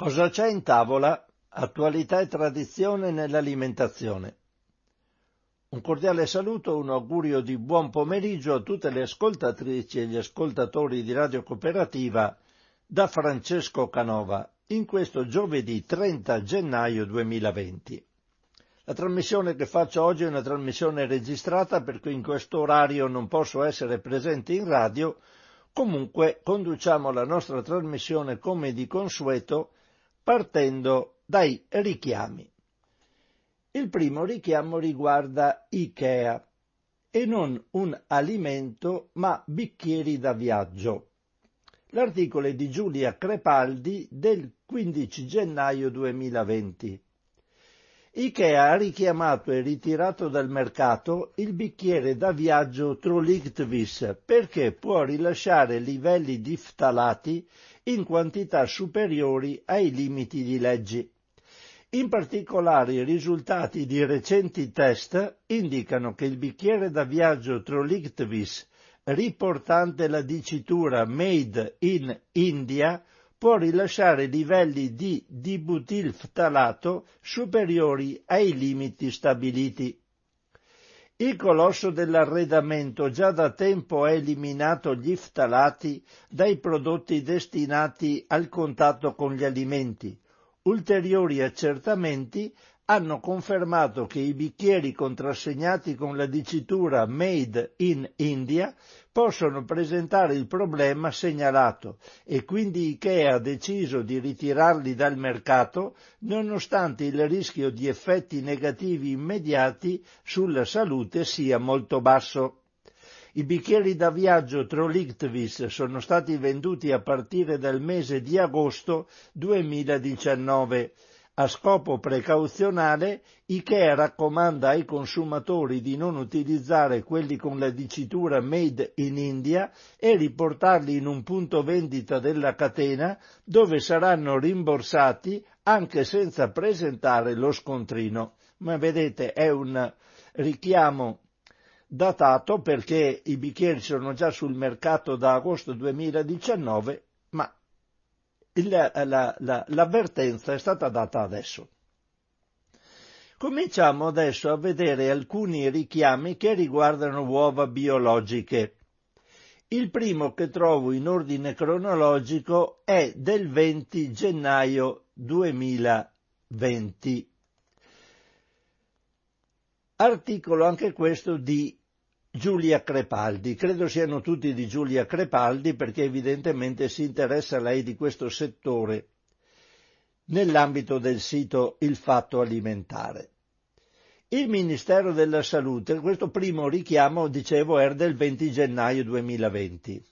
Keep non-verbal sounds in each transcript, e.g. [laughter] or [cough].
Cosa c'è in tavola? Attualità e tradizione nell'alimentazione. Un cordiale saluto, un augurio di buon pomeriggio a tutte le ascoltatrici e gli ascoltatori di Radio Cooperativa da Francesco Canova in questo giovedì 30 gennaio 2020. La trasmissione che faccio oggi è una trasmissione registrata per cui in questo orario non posso essere presente in radio, comunque conduciamo la nostra trasmissione come di consueto partendo dai richiami. Il primo richiamo riguarda Ikea e non un alimento ma bicchieri da viaggio. L'articolo è di Giulia Crepaldi del 15 gennaio 2020. Ikea ha richiamato e ritirato dal mercato il bicchiere da viaggio Trolictvis perché può rilasciare livelli di ftalati in quantità superiori ai limiti di leggi. In particolare i risultati di recenti test indicano che il bicchiere da viaggio Trolictvis riportante la dicitura Made in India può rilasciare livelli di dibutilftalato superiori ai limiti stabiliti. Il colosso dell'arredamento già da tempo ha eliminato gli ftalati dai prodotti destinati al contatto con gli alimenti. Ulteriori accertamenti hanno confermato che i bicchieri contrassegnati con la dicitura Made in India possono presentare il problema segnalato e quindi Ikea ha deciso di ritirarli dal mercato nonostante il rischio di effetti negativi immediati sulla salute sia molto basso. I bicchieri da viaggio Trolictvis sono stati venduti a partire dal mese di agosto 2019 a scopo precauzionale, Ikea raccomanda ai consumatori di non utilizzare quelli con la dicitura Made in India e riportarli in un punto vendita della catena dove saranno rimborsati anche senza presentare lo scontrino. Ma vedete, è un richiamo datato perché i bicchieri sono già sul mercato da agosto 2019, ma la, la, la, l'avvertenza è stata data adesso. Cominciamo adesso a vedere alcuni richiami che riguardano uova biologiche. Il primo che trovo in ordine cronologico è del 20 gennaio 2020. Articolo anche questo di Giulia Crepaldi. Credo siano tutti di Giulia Crepaldi perché evidentemente si interessa lei di questo settore nell'ambito del sito Il Fatto Alimentare. Il Ministero della Salute, questo primo richiamo, dicevo, era del 20 gennaio 2020.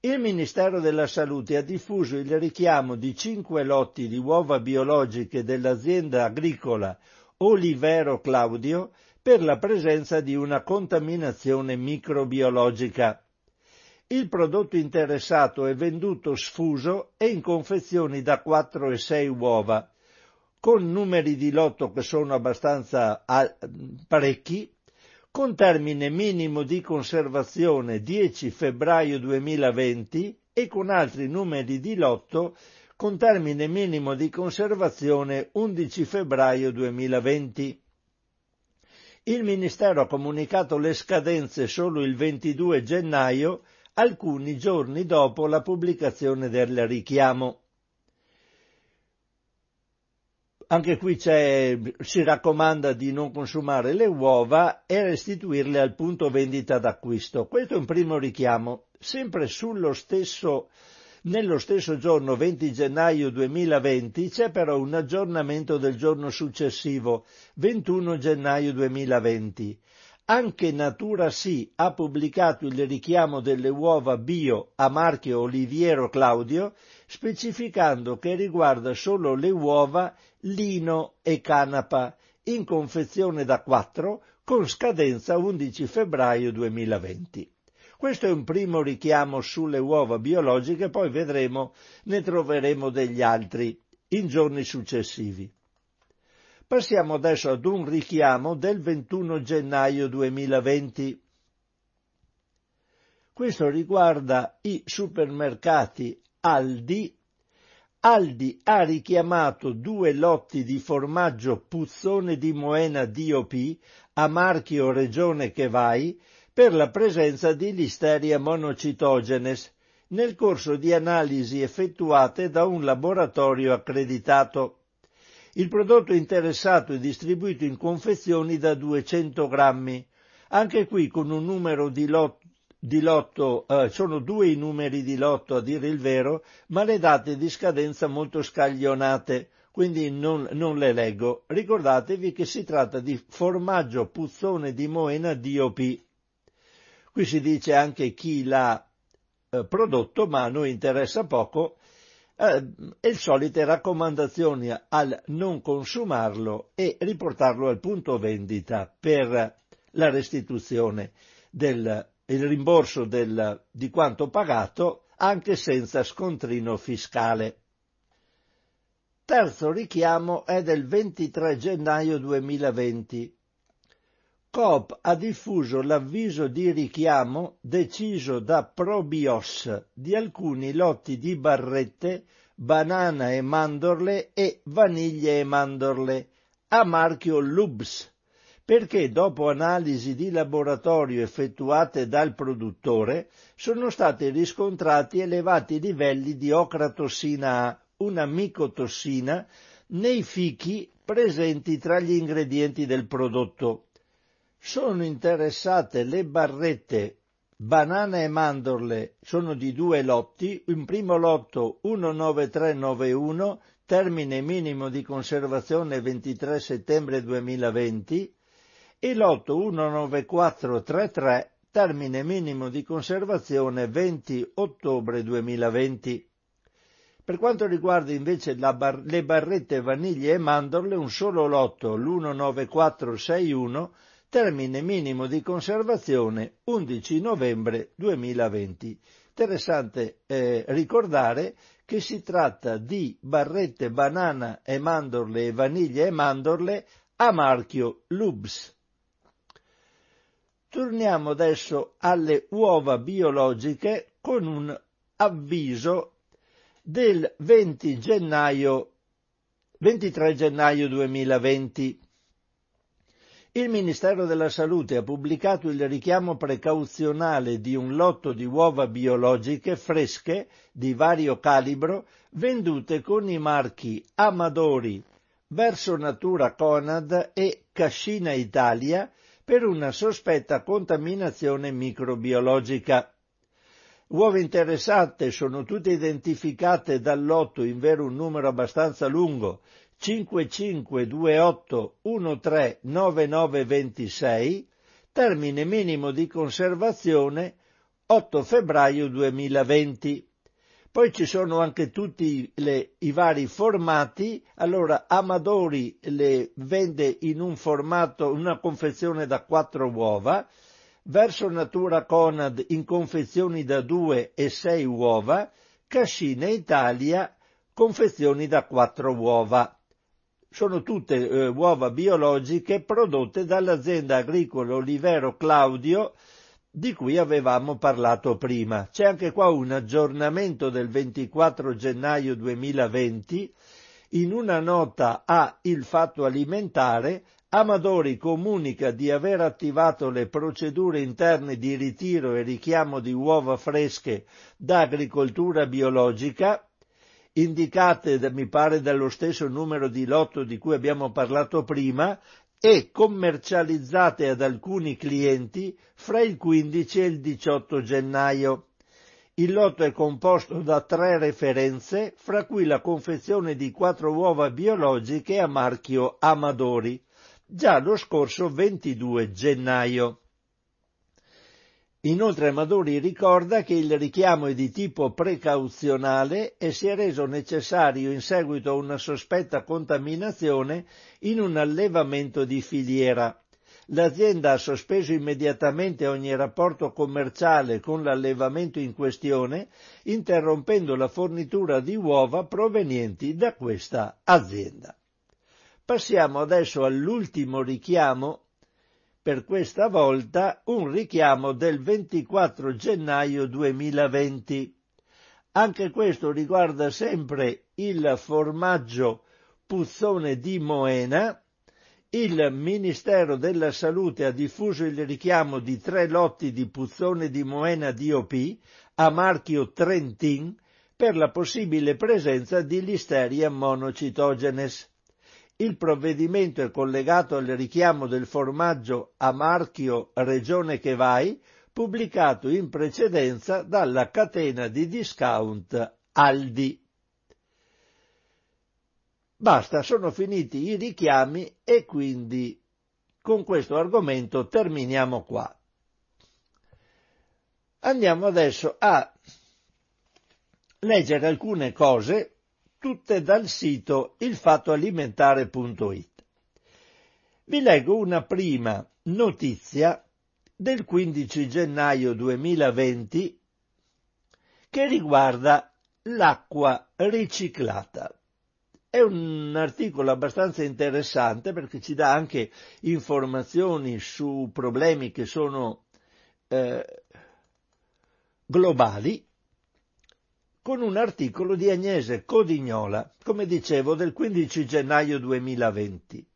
Il Ministero della Salute ha diffuso il richiamo di cinque lotti di uova biologiche dell'azienda agricola Olivero Claudio per la presenza di una contaminazione microbiologica. Il prodotto interessato è venduto sfuso e in confezioni da 4 e 6 uova, con numeri di lotto che sono abbastanza parecchi, con termine minimo di conservazione 10 febbraio 2020 e con altri numeri di lotto con termine minimo di conservazione 11 febbraio 2020. Il Ministero ha comunicato le scadenze solo il 22 gennaio, alcuni giorni dopo la pubblicazione del richiamo. Anche qui si raccomanda di non consumare le uova e restituirle al punto vendita d'acquisto. Questo è un primo richiamo, sempre sullo stesso nello stesso giorno 20 gennaio 2020 c'è però un aggiornamento del giorno successivo, 21 gennaio 2020. Anche Natura Sì ha pubblicato il richiamo delle uova bio a marchio Oliviero Claudio, specificando che riguarda solo le uova lino e canapa, in confezione da 4, con scadenza 11 febbraio 2020. Questo è un primo richiamo sulle uova biologiche, poi vedremo, ne troveremo degli altri in giorni successivi. Passiamo adesso ad un richiamo del 21 gennaio 2020. Questo riguarda i supermercati Aldi. Aldi ha richiamato due lotti di formaggio puzzone di Moena DOP a marchio Regione che vai per la presenza di Listeria monocitogenes nel corso di analisi effettuate da un laboratorio accreditato. Il prodotto interessato è distribuito in confezioni da 200 grammi, anche qui con un numero di, lot, di lotto, eh, sono due i numeri di lotto a dire il vero, ma le date di scadenza molto scaglionate, quindi non, non le leggo. Ricordatevi che si tratta di formaggio puzzone di Moena DOP. Qui si dice anche chi l'ha eh, prodotto, ma a noi interessa poco, eh, e solite raccomandazioni al non consumarlo e riportarlo al punto vendita per la restituzione del il rimborso del, di quanto pagato anche senza scontrino fiscale. Terzo richiamo è del 23 gennaio 2020. Coop ha diffuso l'avviso di richiamo deciso da Probios di alcuni lotti di barrette, banana e mandorle e vaniglie e mandorle a marchio Lubs perché dopo analisi di laboratorio effettuate dal produttore sono stati riscontrati elevati livelli di ocratossina A, una micotossina, nei fichi presenti tra gli ingredienti del prodotto. Sono interessate le barrette banana e mandorle, sono di due lotti, un primo lotto 19391, termine minimo di conservazione 23 settembre 2020, e lotto 19433 termine minimo di conservazione 20 ottobre 2020. Per quanto riguarda invece bar- le barrette vaniglie e mandorle, un solo lotto, l'19461, termine minimo di conservazione 11 novembre 2020. Interessante eh, ricordare che si tratta di barrette banana e mandorle e vaniglie e mandorle a marchio Lubs. Torniamo adesso alle uova biologiche con un avviso del 20 gennaio, 23 gennaio 2020. Il Ministero della Salute ha pubblicato il richiamo precauzionale di un lotto di uova biologiche fresche di vario calibro vendute con i marchi Amadori, Verso Natura Conad e Cascina Italia per una sospetta contaminazione microbiologica. Uova interessate sono tutte identificate dal lotto in vero un numero abbastanza lungo 5528139926, termine minimo di conservazione 8 febbraio 2020. Poi ci sono anche tutti le, i vari formati, allora Amadori le vende in un formato, una confezione da quattro uova, verso Natura Conad in confezioni da due e sei uova, Cascina Italia confezioni da quattro uova. Sono tutte eh, uova biologiche prodotte dall'azienda agricola Olivero Claudio di cui avevamo parlato prima. C'è anche qua un aggiornamento del 24 gennaio 2020 in una nota a Il Fatto Alimentare Amadori comunica di aver attivato le procedure interne di ritiro e richiamo di uova fresche da agricoltura biologica, indicate mi pare dallo stesso numero di lotto di cui abbiamo parlato prima, e commercializzate ad alcuni clienti fra il 15 e il 18 gennaio. Il lotto è composto da tre referenze, fra cui la confezione di quattro uova biologiche a marchio Amadori, già lo scorso 22 gennaio. Inoltre Amadori ricorda che il richiamo è di tipo precauzionale e si è reso necessario in seguito a una sospetta contaminazione in un allevamento di filiera. L'azienda ha sospeso immediatamente ogni rapporto commerciale con l'allevamento in questione, interrompendo la fornitura di uova provenienti da questa azienda. Passiamo adesso all'ultimo richiamo per questa volta un richiamo del 24 gennaio 2020. Anche questo riguarda sempre il formaggio Puzzone di Moena, il Ministero della Salute ha diffuso il richiamo di tre lotti di puzzone di Moena DOP a marchio Trentin per la possibile presenza di Listeria monocitogenes. Il provvedimento è collegato al richiamo del formaggio a marchio Regione che vai, pubblicato in precedenza dalla catena di discount Aldi. Basta, sono finiti i richiami e quindi con questo argomento terminiamo qua. Andiamo adesso a leggere alcune cose tutte dal sito ilfattoalimentare.it. Vi leggo una prima notizia del 15 gennaio 2020 che riguarda l'acqua riciclata. È un articolo abbastanza interessante perché ci dà anche informazioni su problemi che sono eh, globali con un articolo di Agnese Codignola, come dicevo, del 15 gennaio 2020.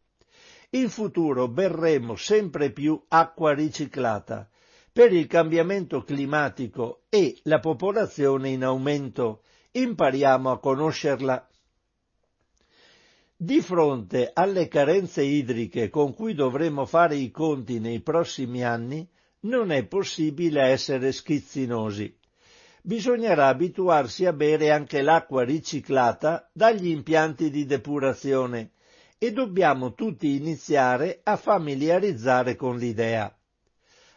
In futuro berremo sempre più acqua riciclata per il cambiamento climatico e la popolazione in aumento. Impariamo a conoscerla. Di fronte alle carenze idriche con cui dovremo fare i conti nei prossimi anni, non è possibile essere schizzinosi bisognerà abituarsi a bere anche l'acqua riciclata dagli impianti di depurazione e dobbiamo tutti iniziare a familiarizzare con l'idea.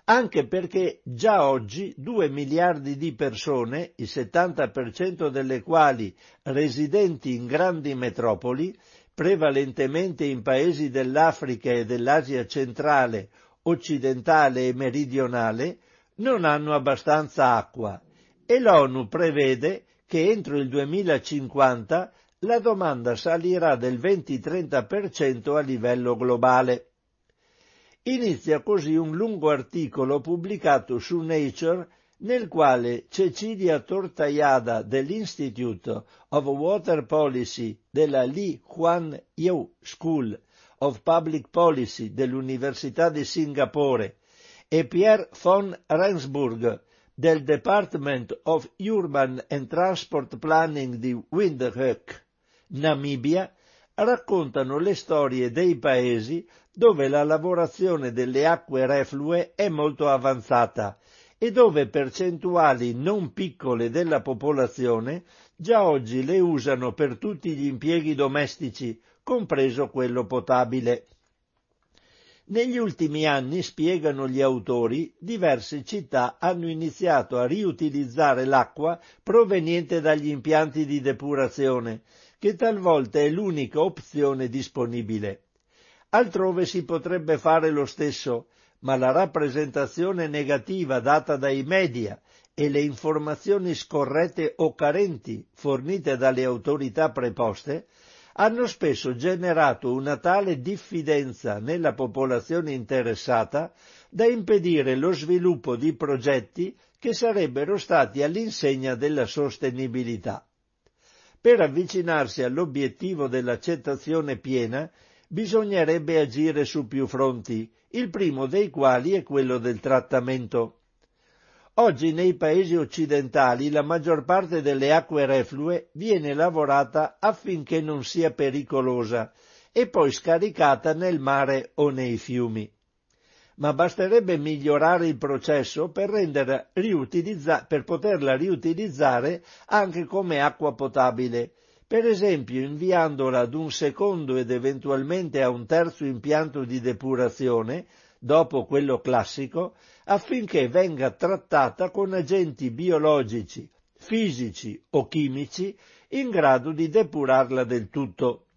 Anche perché già oggi 2 miliardi di persone, il 70% delle quali residenti in grandi metropoli, prevalentemente in paesi dell'Africa e dell'Asia centrale, occidentale e meridionale, non hanno abbastanza acqua e l'ONU prevede che entro il 2050 la domanda salirà del 20-30% a livello globale. Inizia così un lungo articolo pubblicato su Nature nel quale Cecilia Tortajada dell'Institute of Water Policy della Lee Kuan Yew School of Public Policy dell'Università di Singapore e Pierre von Rensburg del Department of Urban and Transport Planning di Windhoek, Namibia, raccontano le storie dei paesi dove la lavorazione delle acque reflue è molto avanzata e dove percentuali non piccole della popolazione già oggi le usano per tutti gli impieghi domestici, compreso quello potabile. Negli ultimi anni, spiegano gli autori, diverse città hanno iniziato a riutilizzare l'acqua proveniente dagli impianti di depurazione, che talvolta è l'unica opzione disponibile. Altrove si potrebbe fare lo stesso, ma la rappresentazione negativa data dai media e le informazioni scorrette o carenti fornite dalle autorità preposte hanno spesso generato una tale diffidenza nella popolazione interessata da impedire lo sviluppo di progetti che sarebbero stati all'insegna della sostenibilità. Per avvicinarsi all'obiettivo dell'accettazione piena bisognerebbe agire su più fronti, il primo dei quali è quello del trattamento. Oggi nei paesi occidentali la maggior parte delle acque reflue viene lavorata affinché non sia pericolosa e poi scaricata nel mare o nei fiumi. Ma basterebbe migliorare il processo per, per poterla riutilizzare anche come acqua potabile, per esempio inviandola ad un secondo ed eventualmente a un terzo impianto di depurazione dopo quello classico, affinché venga trattata con agenti biologici, fisici o chimici in grado di depurarla del tutto.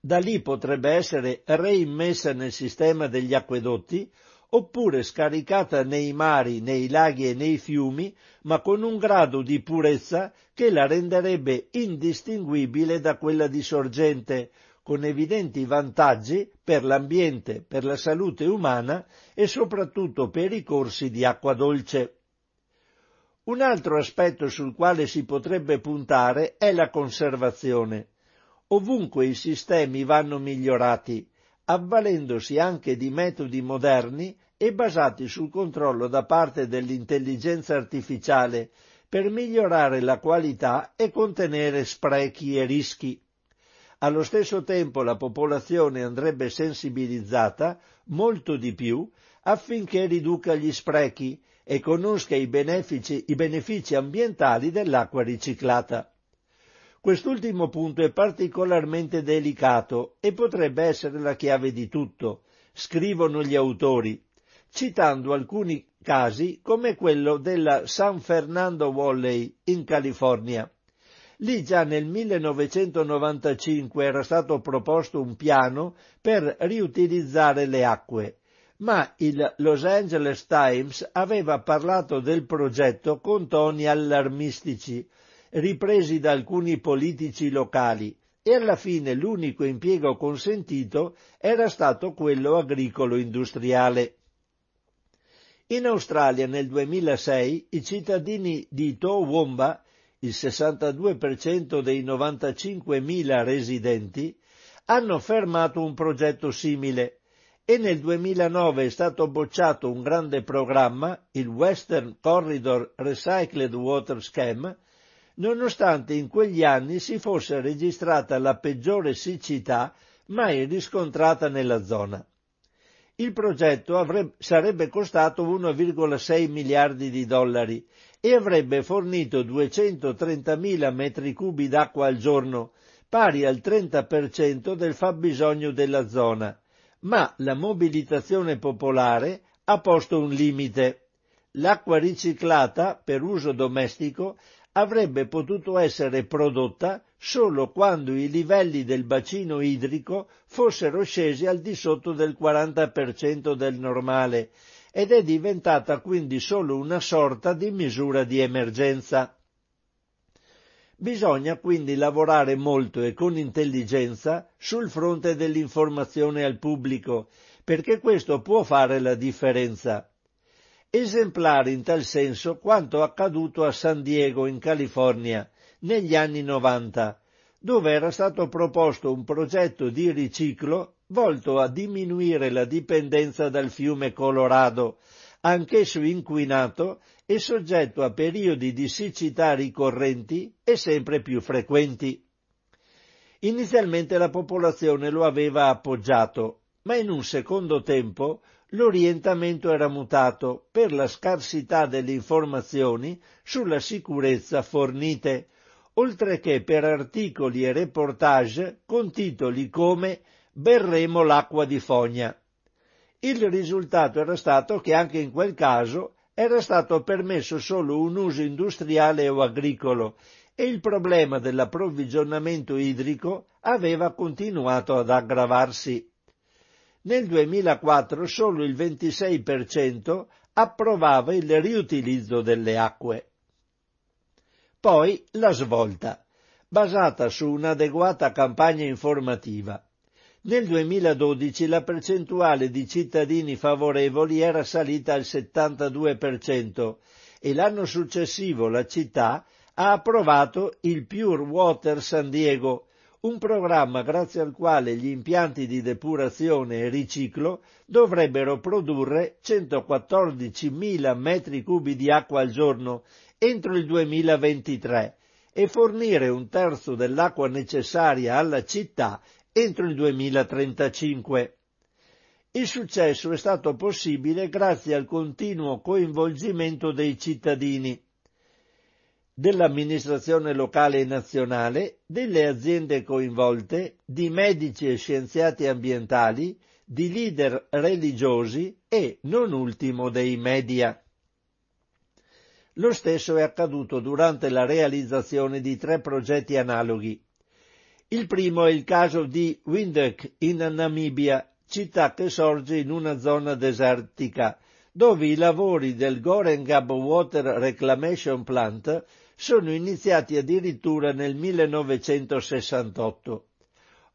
Da lì potrebbe essere reimmessa nel sistema degli acquedotti oppure scaricata nei mari, nei laghi e nei fiumi, ma con un grado di purezza che la renderebbe indistinguibile da quella di sorgente, con evidenti vantaggi per l'ambiente, per la salute umana e soprattutto per i corsi di acqua dolce. Un altro aspetto sul quale si potrebbe puntare è la conservazione. Ovunque i sistemi vanno migliorati, avvalendosi anche di metodi moderni e basati sul controllo da parte dell'intelligenza artificiale per migliorare la qualità e contenere sprechi e rischi. Allo stesso tempo la popolazione andrebbe sensibilizzata molto di più affinché riduca gli sprechi e conosca i benefici, i benefici ambientali dell'acqua riciclata. Quest'ultimo punto è particolarmente delicato e potrebbe essere la chiave di tutto, scrivono gli autori, citando alcuni casi come quello della San Fernando Valley in California. Lì già nel 1995 era stato proposto un piano per riutilizzare le acque ma il Los Angeles Times aveva parlato del progetto con toni allarmistici, ripresi da alcuni politici locali, e alla fine l'unico impiego consentito era stato quello agricolo-industriale. In Australia nel 2006 i cittadini di Toowoomba, il 62% dei 95.000 residenti, hanno fermato un progetto simile, e nel 2009 è stato bocciato un grande programma, il Western Corridor Recycled Water Scheme, nonostante in quegli anni si fosse registrata la peggiore siccità mai riscontrata nella zona. Il progetto avrebbe, sarebbe costato 1,6 miliardi di dollari e avrebbe fornito 230.000 metri cubi d'acqua al giorno, pari al 30% del fabbisogno della zona, ma la mobilitazione popolare ha posto un limite. L'acqua riciclata per uso domestico avrebbe potuto essere prodotta solo quando i livelli del bacino idrico fossero scesi al di sotto del 40% del normale ed è diventata quindi solo una sorta di misura di emergenza. Bisogna quindi lavorare molto e con intelligenza sul fronte dell'informazione al pubblico, perché questo può fare la differenza. Esemplare in tal senso quanto accaduto a San Diego in California negli anni 90, dove era stato proposto un progetto di riciclo volto a diminuire la dipendenza dal fiume Colorado, anch'esso inquinato e soggetto a periodi di siccità ricorrenti e sempre più frequenti. Inizialmente la popolazione lo aveva appoggiato, ma in un secondo tempo l'orientamento era mutato per la scarsità delle informazioni sulla sicurezza fornite, oltre che per articoli e reportage con titoli come Berremo l'acqua di fogna. Il risultato era stato che anche in quel caso era stato permesso solo un uso industriale o agricolo e il problema dell'approvvigionamento idrico aveva continuato ad aggravarsi. Nel 2004 solo il 26% approvava il riutilizzo delle acque. Poi la svolta, basata su un'adeguata campagna informativa. Nel 2012 la percentuale di cittadini favorevoli era salita al 72% e l'anno successivo la città ha approvato il Pure Water San Diego, un programma grazie al quale gli impianti di depurazione e riciclo dovrebbero produrre 114.000 metri cubi di acqua al giorno entro il 2023 e fornire un terzo dell'acqua necessaria alla città entro il 2035. Il successo è stato possibile grazie al continuo coinvolgimento dei cittadini, dell'amministrazione locale e nazionale, delle aziende coinvolte, di medici e scienziati ambientali, di leader religiosi e, non ultimo, dei media. Lo stesso è accaduto durante la realizzazione di tre progetti analoghi. Il primo è il caso di Windhoek in Namibia, città che sorge in una zona desertica, dove i lavori del Gorengab Water Reclamation Plant sono iniziati addirittura nel 1968.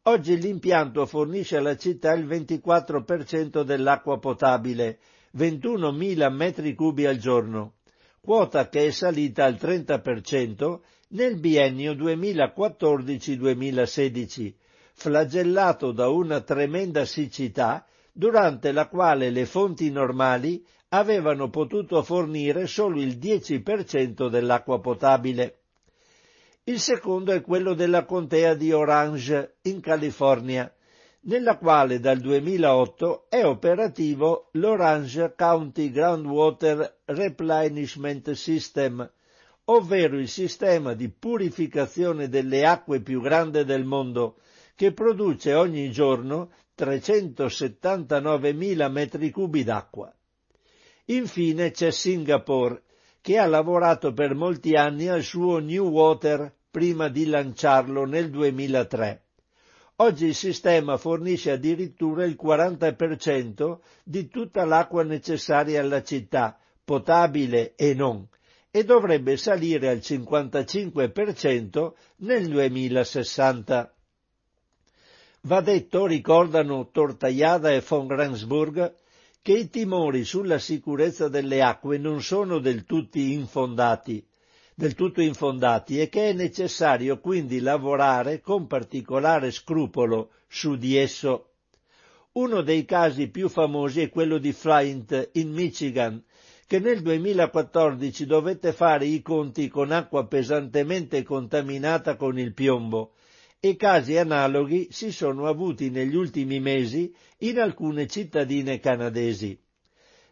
Oggi l'impianto fornisce alla città il 24% dell'acqua potabile, 21.000 metri cubi al giorno. quota che è salita al 30% nel biennio 2014-2016, flagellato da una tremenda siccità durante la quale le fonti normali avevano potuto fornire solo il 10% dell'acqua potabile. Il secondo è quello della contea di Orange, in California, nella quale dal 2008 è operativo l'Orange County Groundwater Replenishment System, ovvero il sistema di purificazione delle acque più grande del mondo, che produce ogni giorno 379.000 metri cubi d'acqua. Infine c'è Singapore, che ha lavorato per molti anni al suo New Water prima di lanciarlo nel 2003. Oggi il sistema fornisce addirittura il 40% di tutta l'acqua necessaria alla città, potabile e non, e dovrebbe salire al 55% nel 2060. Va detto, ricordano Tortajada e von Rensburg, che i timori sulla sicurezza delle acque non sono del tutto infondati, del tutto infondati e che è necessario quindi lavorare con particolare scrupolo su di esso. Uno dei casi più famosi è quello di Flint in Michigan, che nel 2014 dovette fare i conti con acqua pesantemente contaminata con il piombo e casi analoghi si sono avuti negli ultimi mesi in alcune cittadine canadesi.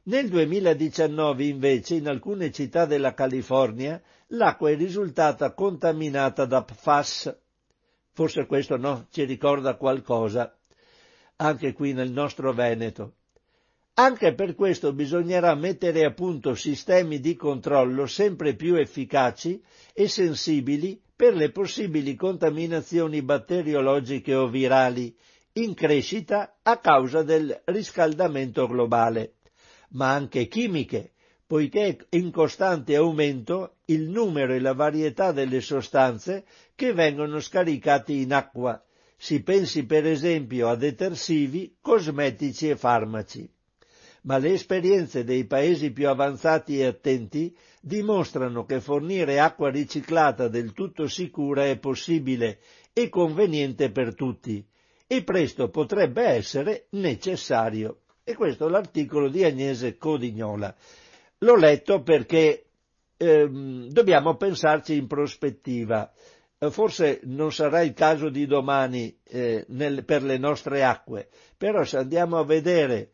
Nel 2019 invece in alcune città della California l'acqua è risultata contaminata da PFAS. Forse questo no, ci ricorda qualcosa, anche qui nel nostro Veneto. Anche per questo bisognerà mettere a punto sistemi di controllo sempre più efficaci e sensibili per le possibili contaminazioni batteriologiche o virali in crescita a causa del riscaldamento globale, ma anche chimiche, poiché è in costante aumento il numero e la varietà delle sostanze che vengono scaricate in acqua. Si pensi per esempio a detersivi, cosmetici e farmaci ma le esperienze dei paesi più avanzati e attenti dimostrano che fornire acqua riciclata del tutto sicura è possibile e conveniente per tutti e presto potrebbe essere necessario. E questo è l'articolo di Agnese Codignola. L'ho letto perché ehm, dobbiamo pensarci in prospettiva. Eh, forse non sarà il caso di domani eh, nel, per le nostre acque, però se andiamo a vedere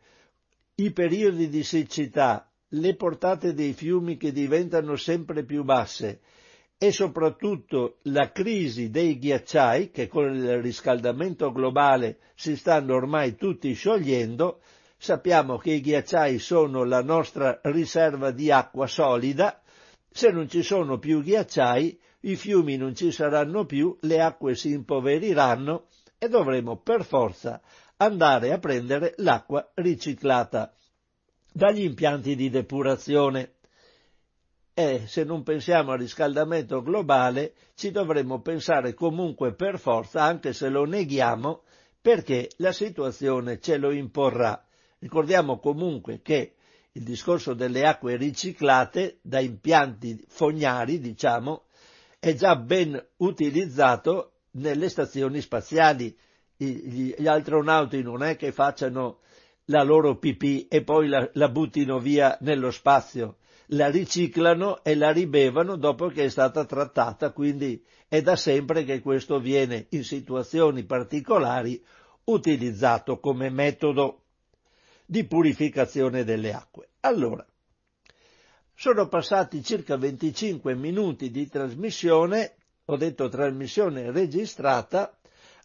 i periodi di siccità, le portate dei fiumi che diventano sempre più basse e soprattutto la crisi dei ghiacciai che con il riscaldamento globale si stanno ormai tutti sciogliendo, sappiamo che i ghiacciai sono la nostra riserva di acqua solida, se non ci sono più ghiacciai, i fiumi non ci saranno più, le acque si impoveriranno e dovremo per forza andare a prendere l'acqua riciclata dagli impianti di depurazione. E se non pensiamo al riscaldamento globale, ci dovremmo pensare comunque per forza, anche se lo neghiamo, perché la situazione ce lo imporrà. Ricordiamo comunque che il discorso delle acque riciclate da impianti fognari, diciamo, è già ben utilizzato nelle stazioni spaziali gli astronauti non è che facciano la loro pipì e poi la, la buttino via nello spazio, la riciclano e la ribevano dopo che è stata trattata, quindi è da sempre che questo viene in situazioni particolari utilizzato come metodo di purificazione delle acque. Allora, sono passati circa 25 minuti di trasmissione, ho detto trasmissione registrata,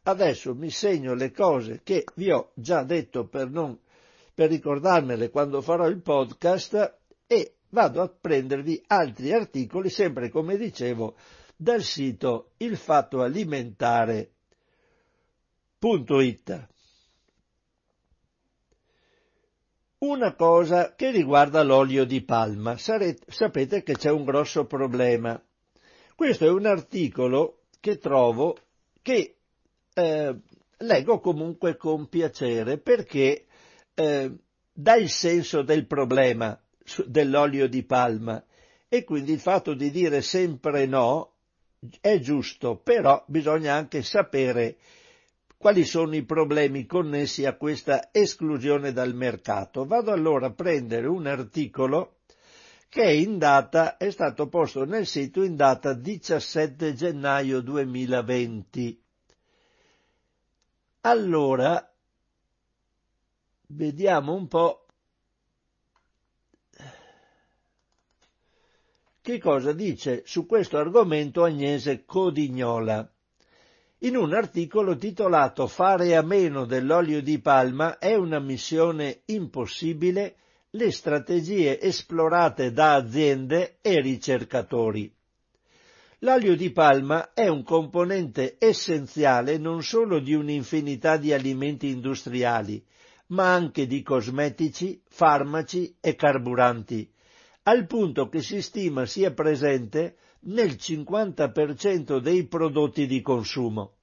Adesso mi segno le cose che vi ho già detto per, non, per ricordarmele quando farò il podcast e vado a prendervi altri articoli, sempre come dicevo, dal sito ilfattoalimentare.it. Una cosa che riguarda l'olio di palma. Sarete, sapete che c'è un grosso problema. Questo è un articolo che trovo che eh, leggo comunque con piacere perché eh, dà il senso del problema dell'olio di palma e quindi il fatto di dire sempre no è giusto, però bisogna anche sapere quali sono i problemi connessi a questa esclusione dal mercato. Vado allora a prendere un articolo che è in data, è stato posto nel sito in data 17 gennaio 2020. Allora, vediamo un po' che cosa dice su questo argomento Agnese Codignola. In un articolo titolato Fare a meno dell'olio di palma è una missione impossibile, le strategie esplorate da aziende e ricercatori. L'olio di palma è un componente essenziale non solo di un'infinità di alimenti industriali, ma anche di cosmetici, farmaci e carburanti, al punto che si stima sia presente nel 50% dei prodotti di consumo.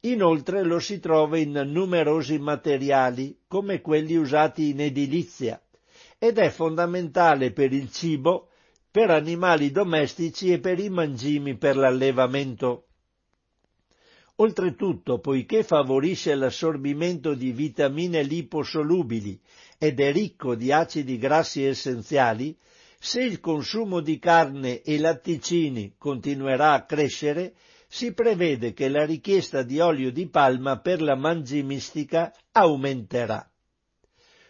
Inoltre lo si trova in numerosi materiali come quelli usati in edilizia ed è fondamentale per il cibo, per animali domestici e per i mangimi per l'allevamento. Oltretutto, poiché favorisce l'assorbimento di vitamine liposolubili ed è ricco di acidi grassi essenziali, se il consumo di carne e latticini continuerà a crescere, si prevede che la richiesta di olio di palma per la mangimistica aumenterà.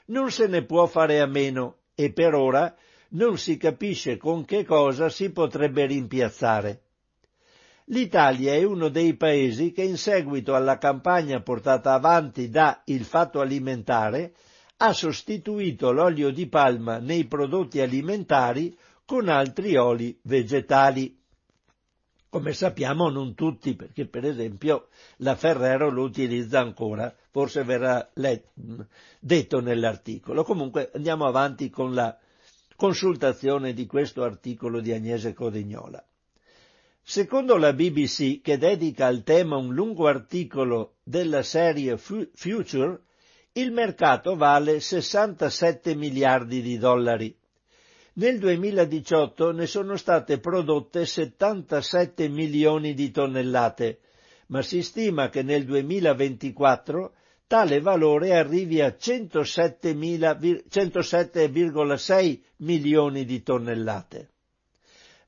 Non se ne può fare a meno e per ora non si capisce con che cosa si potrebbe rimpiazzare. L'Italia è uno dei paesi che in seguito alla campagna portata avanti da Il Fatto Alimentare ha sostituito l'olio di palma nei prodotti alimentari con altri oli vegetali. Come sappiamo non tutti, perché per esempio la Ferrero lo utilizza ancora, forse verrà let- detto nell'articolo. Comunque andiamo avanti con la consultazione di questo articolo di Agnese Codignola. Secondo la BBC, che dedica al tema un lungo articolo della serie Future, il mercato vale 67 miliardi di dollari. Nel 2018 ne sono state prodotte 77 milioni di tonnellate, ma si stima che nel 2024 tale valore arrivi a 107,6 milioni di tonnellate.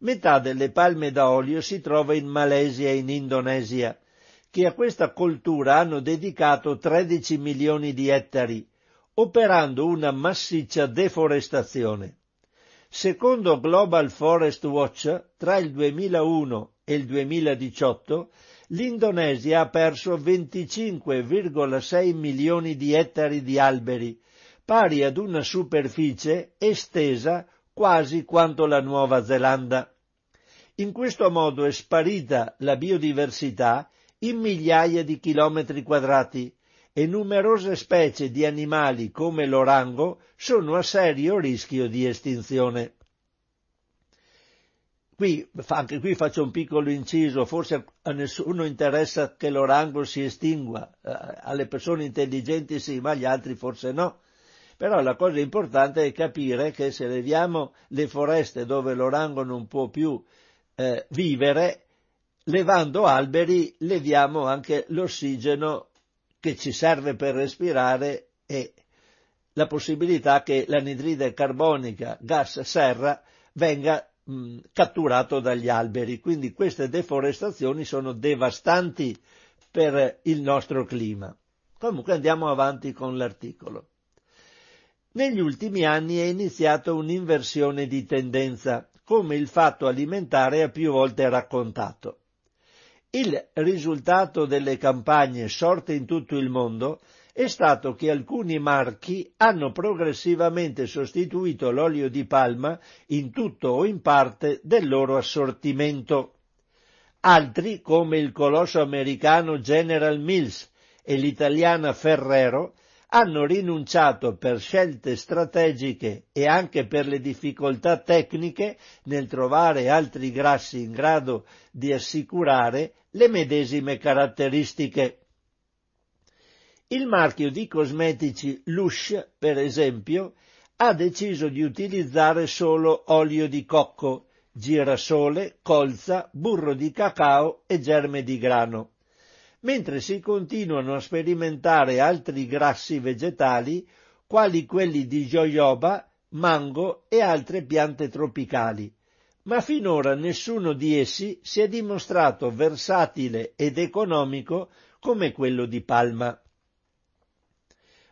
Metà delle palme da olio si trova in Malesia e in Indonesia, che a questa coltura hanno dedicato 13 milioni di ettari, operando una massiccia deforestazione. Secondo Global Forest Watch, tra il 2001 e il 2018, l'Indonesia ha perso 25,6 milioni di ettari di alberi, pari ad una superficie estesa quasi quanto la Nuova Zelanda. In questo modo è sparita la biodiversità in migliaia di chilometri quadrati e numerose specie di animali come l'orango sono a serio rischio di estinzione. Qui, anche qui faccio un piccolo inciso, forse a nessuno interessa che l'orango si estingua, eh, alle persone intelligenti sì, ma agli altri forse no. Però la cosa importante è capire che se leviamo le foreste dove l'orango non può più eh, vivere, levando alberi leviamo anche l'ossigeno che ci serve per respirare e la possibilità che l'anidride carbonica, gas serra, venga mh, catturato dagli alberi. Quindi queste deforestazioni sono devastanti per il nostro clima. Comunque andiamo avanti con l'articolo. Negli ultimi anni è iniziata un'inversione di tendenza, come il fatto alimentare ha più volte raccontato. Il risultato delle campagne sorte in tutto il mondo è stato che alcuni marchi hanno progressivamente sostituito l'olio di palma in tutto o in parte del loro assortimento. Altri, come il colosso americano General Mills e l'italiana Ferrero, hanno rinunciato per scelte strategiche e anche per le difficoltà tecniche nel trovare altri grassi in grado di assicurare le medesime caratteristiche. Il marchio di cosmetici Lush, per esempio, ha deciso di utilizzare solo olio di cocco, girasole, colza, burro di cacao e germe di grano. Mentre si continuano a sperimentare altri grassi vegetali, quali quelli di jojoba, mango e altre piante tropicali, ma finora nessuno di essi si è dimostrato versatile ed economico come quello di palma.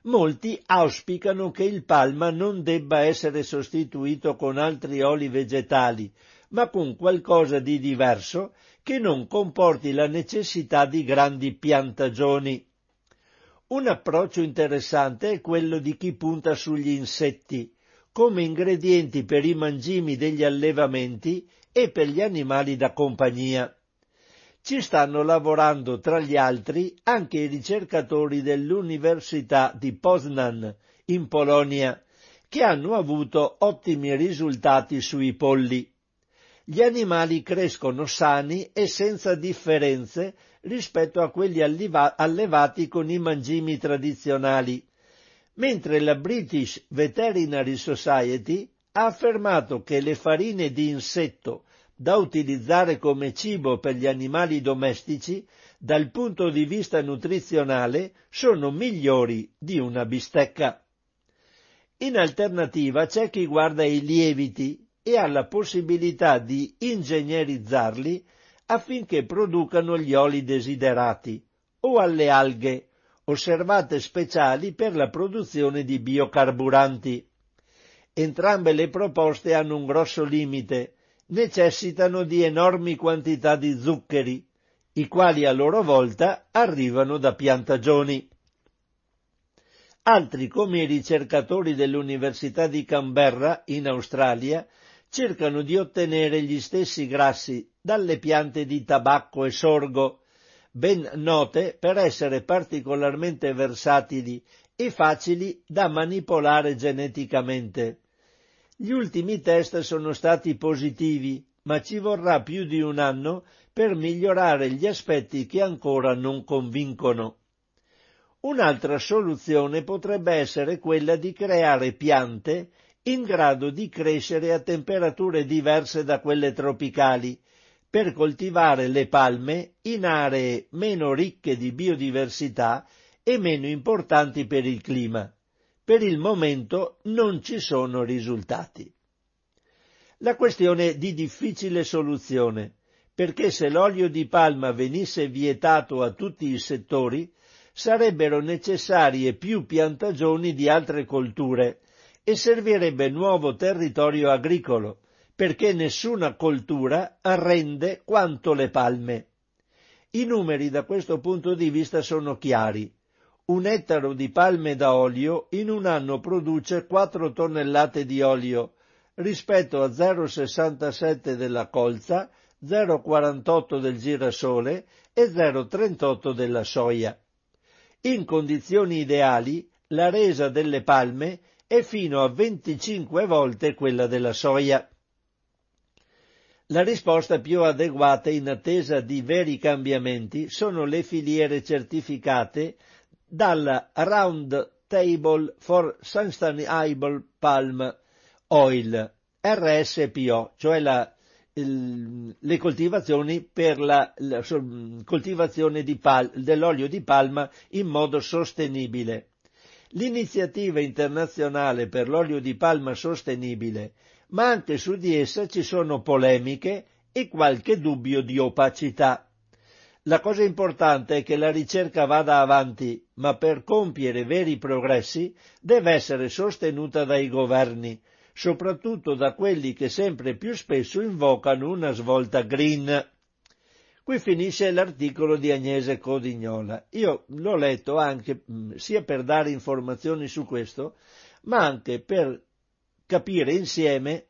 Molti auspicano che il palma non debba essere sostituito con altri oli vegetali, ma con qualcosa di diverso che non comporti la necessità di grandi piantagioni. Un approccio interessante è quello di chi punta sugli insetti, come ingredienti per i mangimi degli allevamenti e per gli animali da compagnia. Ci stanno lavorando tra gli altri anche i ricercatori dell'Università di Poznan, in Polonia, che hanno avuto ottimi risultati sui polli. Gli animali crescono sani e senza differenze rispetto a quelli allevati con i mangimi tradizionali, mentre la British Veterinary Society ha affermato che le farine di insetto da utilizzare come cibo per gli animali domestici, dal punto di vista nutrizionale, sono migliori di una bistecca. In alternativa c'è chi guarda i lieviti e ha la possibilità di ingegnerizzarli affinché producano gli oli desiderati, o alle alghe, osservate speciali per la produzione di biocarburanti. Entrambe le proposte hanno un grosso limite, necessitano di enormi quantità di zuccheri, i quali a loro volta arrivano da piantagioni. Altri, come i ricercatori dell'Università di Canberra, in Australia, cercano di ottenere gli stessi grassi dalle piante di tabacco e sorgo, ben note per essere particolarmente versatili e facili da manipolare geneticamente. Gli ultimi test sono stati positivi, ma ci vorrà più di un anno per migliorare gli aspetti che ancora non convincono. Un'altra soluzione potrebbe essere quella di creare piante in grado di crescere a temperature diverse da quelle tropicali, per coltivare le palme in aree meno ricche di biodiversità e meno importanti per il clima. Per il momento non ci sono risultati. La questione è di difficile soluzione, perché se l'olio di palma venisse vietato a tutti i settori, sarebbero necessarie più piantagioni di altre colture e servirebbe nuovo territorio agricolo, perché nessuna coltura arrende quanto le palme. I numeri da questo punto di vista sono chiari un ettaro di palme da olio in un anno produce 4 tonnellate di olio rispetto a 0,67 della colza, 0,48 del girasole e 0,38 della soia. In condizioni ideali la resa delle palme è fino a 25 volte quella della soia. La risposta più adeguata in attesa di veri cambiamenti sono le filiere certificate dal Round Table for Sustainable Palm Oil, RSPO, cioè la, il, le coltivazioni per la, la coltivazione di pal, dell'olio di palma in modo sostenibile. L'iniziativa internazionale per l'olio di palma sostenibile, ma anche su di essa ci sono polemiche e qualche dubbio di opacità. La cosa importante è che la ricerca vada avanti, ma per compiere veri progressi deve essere sostenuta dai governi, soprattutto da quelli che sempre più spesso invocano una svolta green. Qui finisce l'articolo di Agnese Codignola. Io l'ho letto anche mm, sia per dare informazioni su questo, ma anche per capire insieme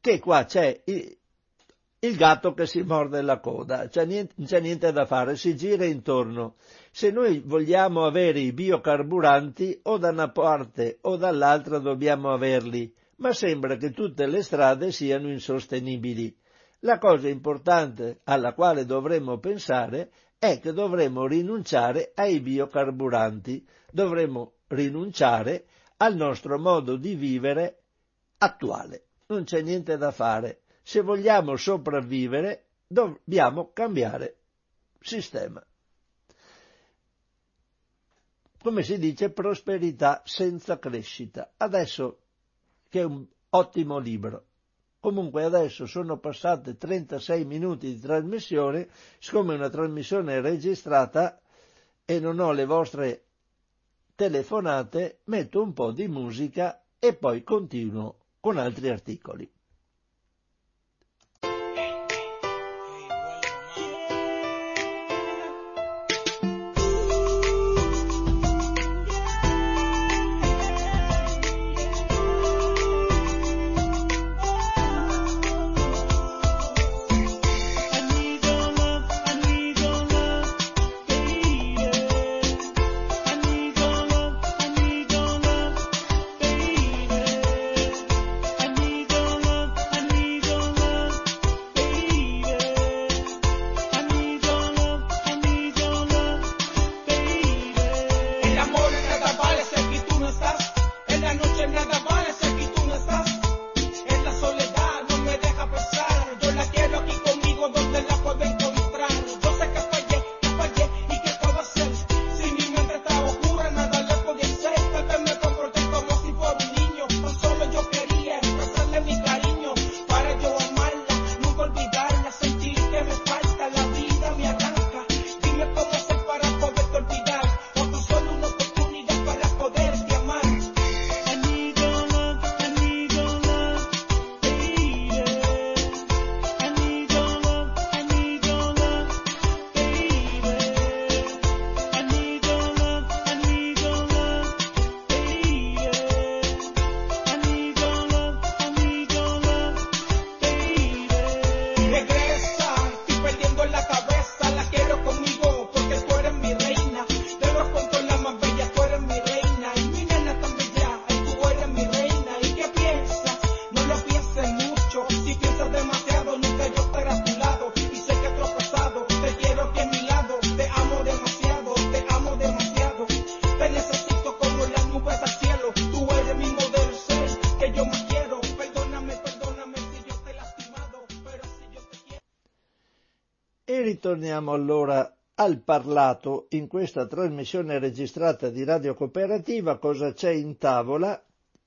che qua c'è il gatto che si morde la coda, c'è niente, c'è niente da fare, si gira intorno. Se noi vogliamo avere i biocarburanti o da una parte o dall'altra dobbiamo averli, ma sembra che tutte le strade siano insostenibili. La cosa importante alla quale dovremmo pensare è che dovremmo rinunciare ai biocarburanti, dovremmo rinunciare al nostro modo di vivere attuale. Non c'è niente da fare. Se vogliamo sopravvivere, dobbiamo cambiare sistema. Come si dice, prosperità senza crescita. Adesso, che è un ottimo libro. Comunque adesso sono passate 36 minuti di trasmissione, siccome è una trasmissione registrata e non ho le vostre telefonate, metto un po' di musica e poi continuo con altri articoli. Ritorniamo allora al parlato in questa trasmissione registrata di Radio Cooperativa, cosa c'è in tavola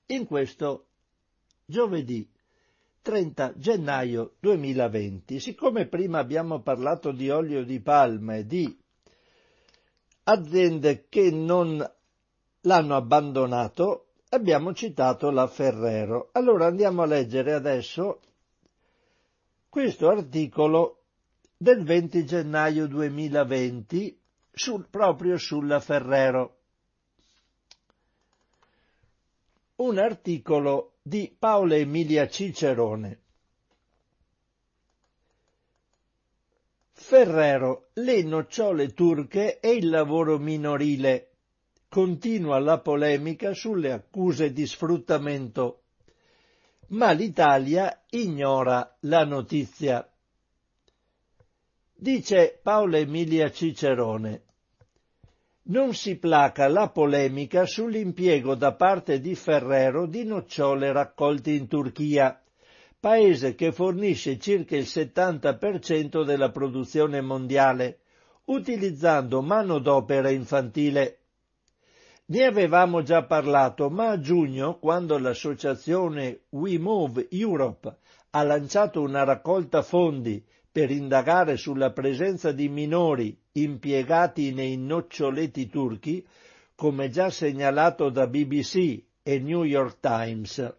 in questo giovedì 30 gennaio 2020. Siccome prima abbiamo parlato di olio di palma e di aziende che non l'hanno abbandonato, abbiamo citato la Ferrero. Allora andiamo a leggere adesso questo articolo del 20 gennaio 2020 sul, proprio sulla Ferrero. Un articolo di Paola Emilia Cicerone. Ferrero, le nocciole turche e il lavoro minorile. Continua la polemica sulle accuse di sfruttamento. Ma l'Italia ignora la notizia. Dice Paolo Emilia Cicerone, non si placa la polemica sull'impiego da parte di Ferrero di nocciole raccolte in Turchia, paese che fornisce circa il 70% della produzione mondiale, utilizzando manodopera infantile. Ne avevamo già parlato, ma a giugno, quando l'associazione We Move Europe ha lanciato una raccolta fondi per indagare sulla presenza di minori impiegati nei noccioletti turchi, come già segnalato da BBC e New York Times.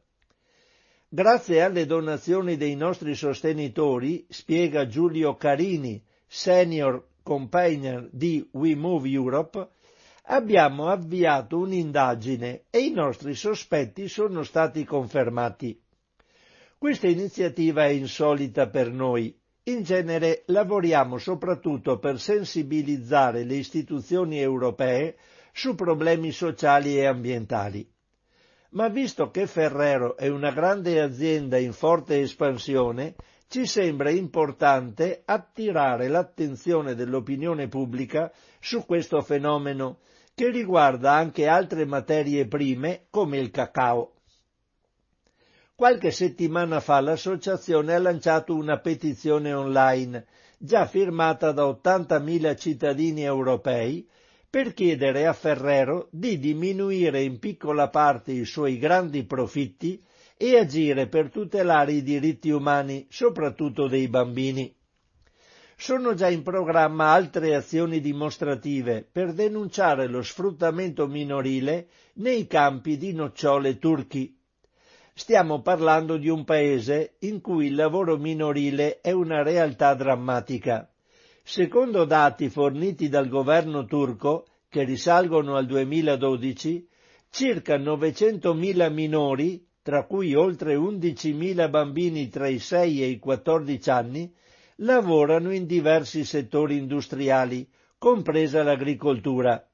Grazie alle donazioni dei nostri sostenitori, spiega Giulio Carini, senior companion di We Move Europe, abbiamo avviato un'indagine e i nostri sospetti sono stati confermati. Questa iniziativa è insolita per noi in genere lavoriamo soprattutto per sensibilizzare le istituzioni europee su problemi sociali e ambientali. Ma visto che Ferrero è una grande azienda in forte espansione, ci sembra importante attirare l'attenzione dell'opinione pubblica su questo fenomeno che riguarda anche altre materie prime come il cacao. Qualche settimana fa l'associazione ha lanciato una petizione online, già firmata da 80.000 cittadini europei, per chiedere a Ferrero di diminuire in piccola parte i suoi grandi profitti e agire per tutelare i diritti umani, soprattutto dei bambini. Sono già in programma altre azioni dimostrative per denunciare lo sfruttamento minorile nei campi di nocciole turchi. Stiamo parlando di un paese in cui il lavoro minorile è una realtà drammatica. Secondo dati forniti dal governo turco, che risalgono al 2012, circa 900.000 minori, tra cui oltre 11.000 bambini tra i 6 e i 14 anni, lavorano in diversi settori industriali, compresa l'agricoltura.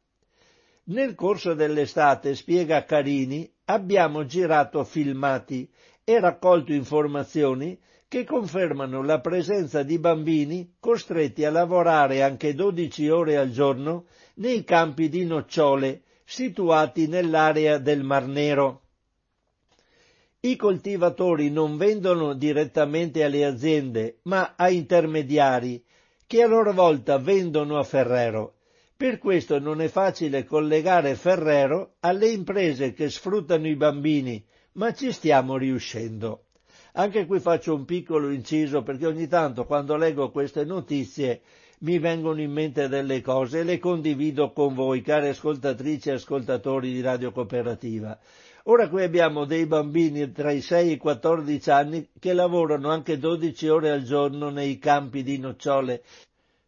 Nel corso dell'estate, spiega Carini, abbiamo girato filmati e raccolto informazioni che confermano la presenza di bambini costretti a lavorare anche 12 ore al giorno nei campi di nocciole situati nell'area del Mar Nero. I coltivatori non vendono direttamente alle aziende, ma a intermediari, che a loro volta vendono a Ferrero per questo non è facile collegare Ferrero alle imprese che sfruttano i bambini, ma ci stiamo riuscendo. Anche qui faccio un piccolo inciso perché ogni tanto quando leggo queste notizie mi vengono in mente delle cose e le condivido con voi, cari ascoltatrici e ascoltatori di Radio Cooperativa. Ora qui abbiamo dei bambini tra i 6 e i 14 anni che lavorano anche 12 ore al giorno nei campi di nocciole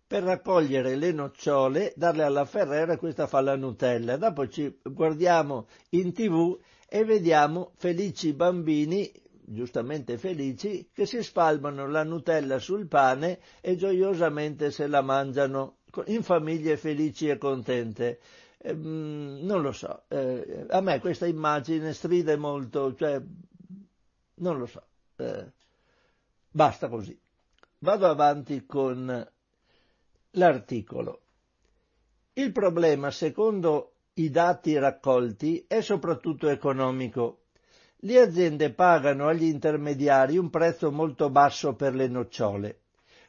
per raccogliere le nocciole, darle alla Ferrera questa fa la Nutella. Dopo ci guardiamo in tv e vediamo felici bambini, giustamente felici, che si spalmano la Nutella sul pane e gioiosamente se la mangiano in famiglie felici e contente. Eh, non lo so, eh, a me questa immagine stride molto, cioè, non lo so, eh, basta così. Vado avanti con l'articolo. Il problema, secondo i dati raccolti, è soprattutto economico. Le aziende pagano agli intermediari un prezzo molto basso per le nocciole.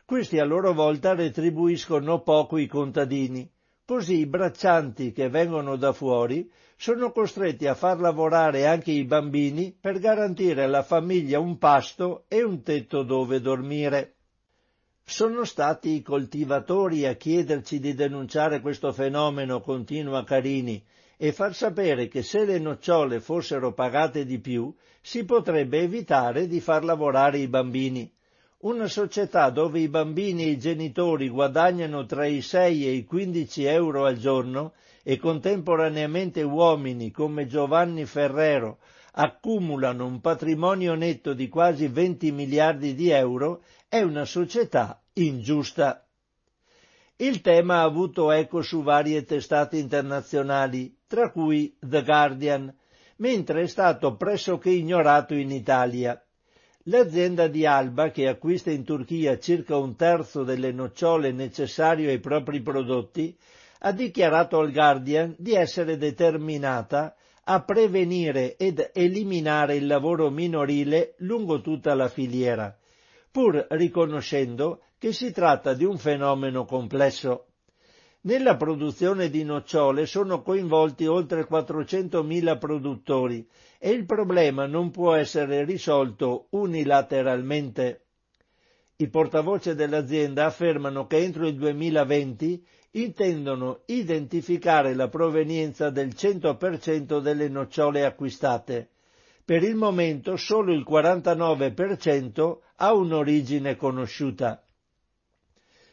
Questi a loro volta retribuiscono poco i contadini. Così i braccianti che vengono da fuori sono costretti a far lavorare anche i bambini per garantire alla famiglia un pasto e un tetto dove dormire. Sono stati i coltivatori a chiederci di denunciare questo fenomeno, continua Carini, e far sapere che se le nocciole fossero pagate di più, si potrebbe evitare di far lavorare i bambini. Una società dove i bambini e i genitori guadagnano tra i 6 e i 15 euro al giorno e contemporaneamente uomini come Giovanni Ferrero accumulano un patrimonio netto di quasi 20 miliardi di euro, è una società ingiusta. Il tema ha avuto eco su varie testate internazionali, tra cui The Guardian, mentre è stato pressoché ignorato in Italia. L'azienda di Alba, che acquista in Turchia circa un terzo delle nocciole necessarie ai propri prodotti, ha dichiarato al Guardian di essere determinata a prevenire ed eliminare il lavoro minorile lungo tutta la filiera, pur riconoscendo che si tratta di un fenomeno complesso. Nella produzione di nocciole sono coinvolti oltre 400.000 produttori e il problema non può essere risolto unilateralmente. I portavoce dell'azienda affermano che entro il 2020 intendono identificare la provenienza del 100% delle nocciole acquistate. Per il momento solo il 49% ha un'origine conosciuta.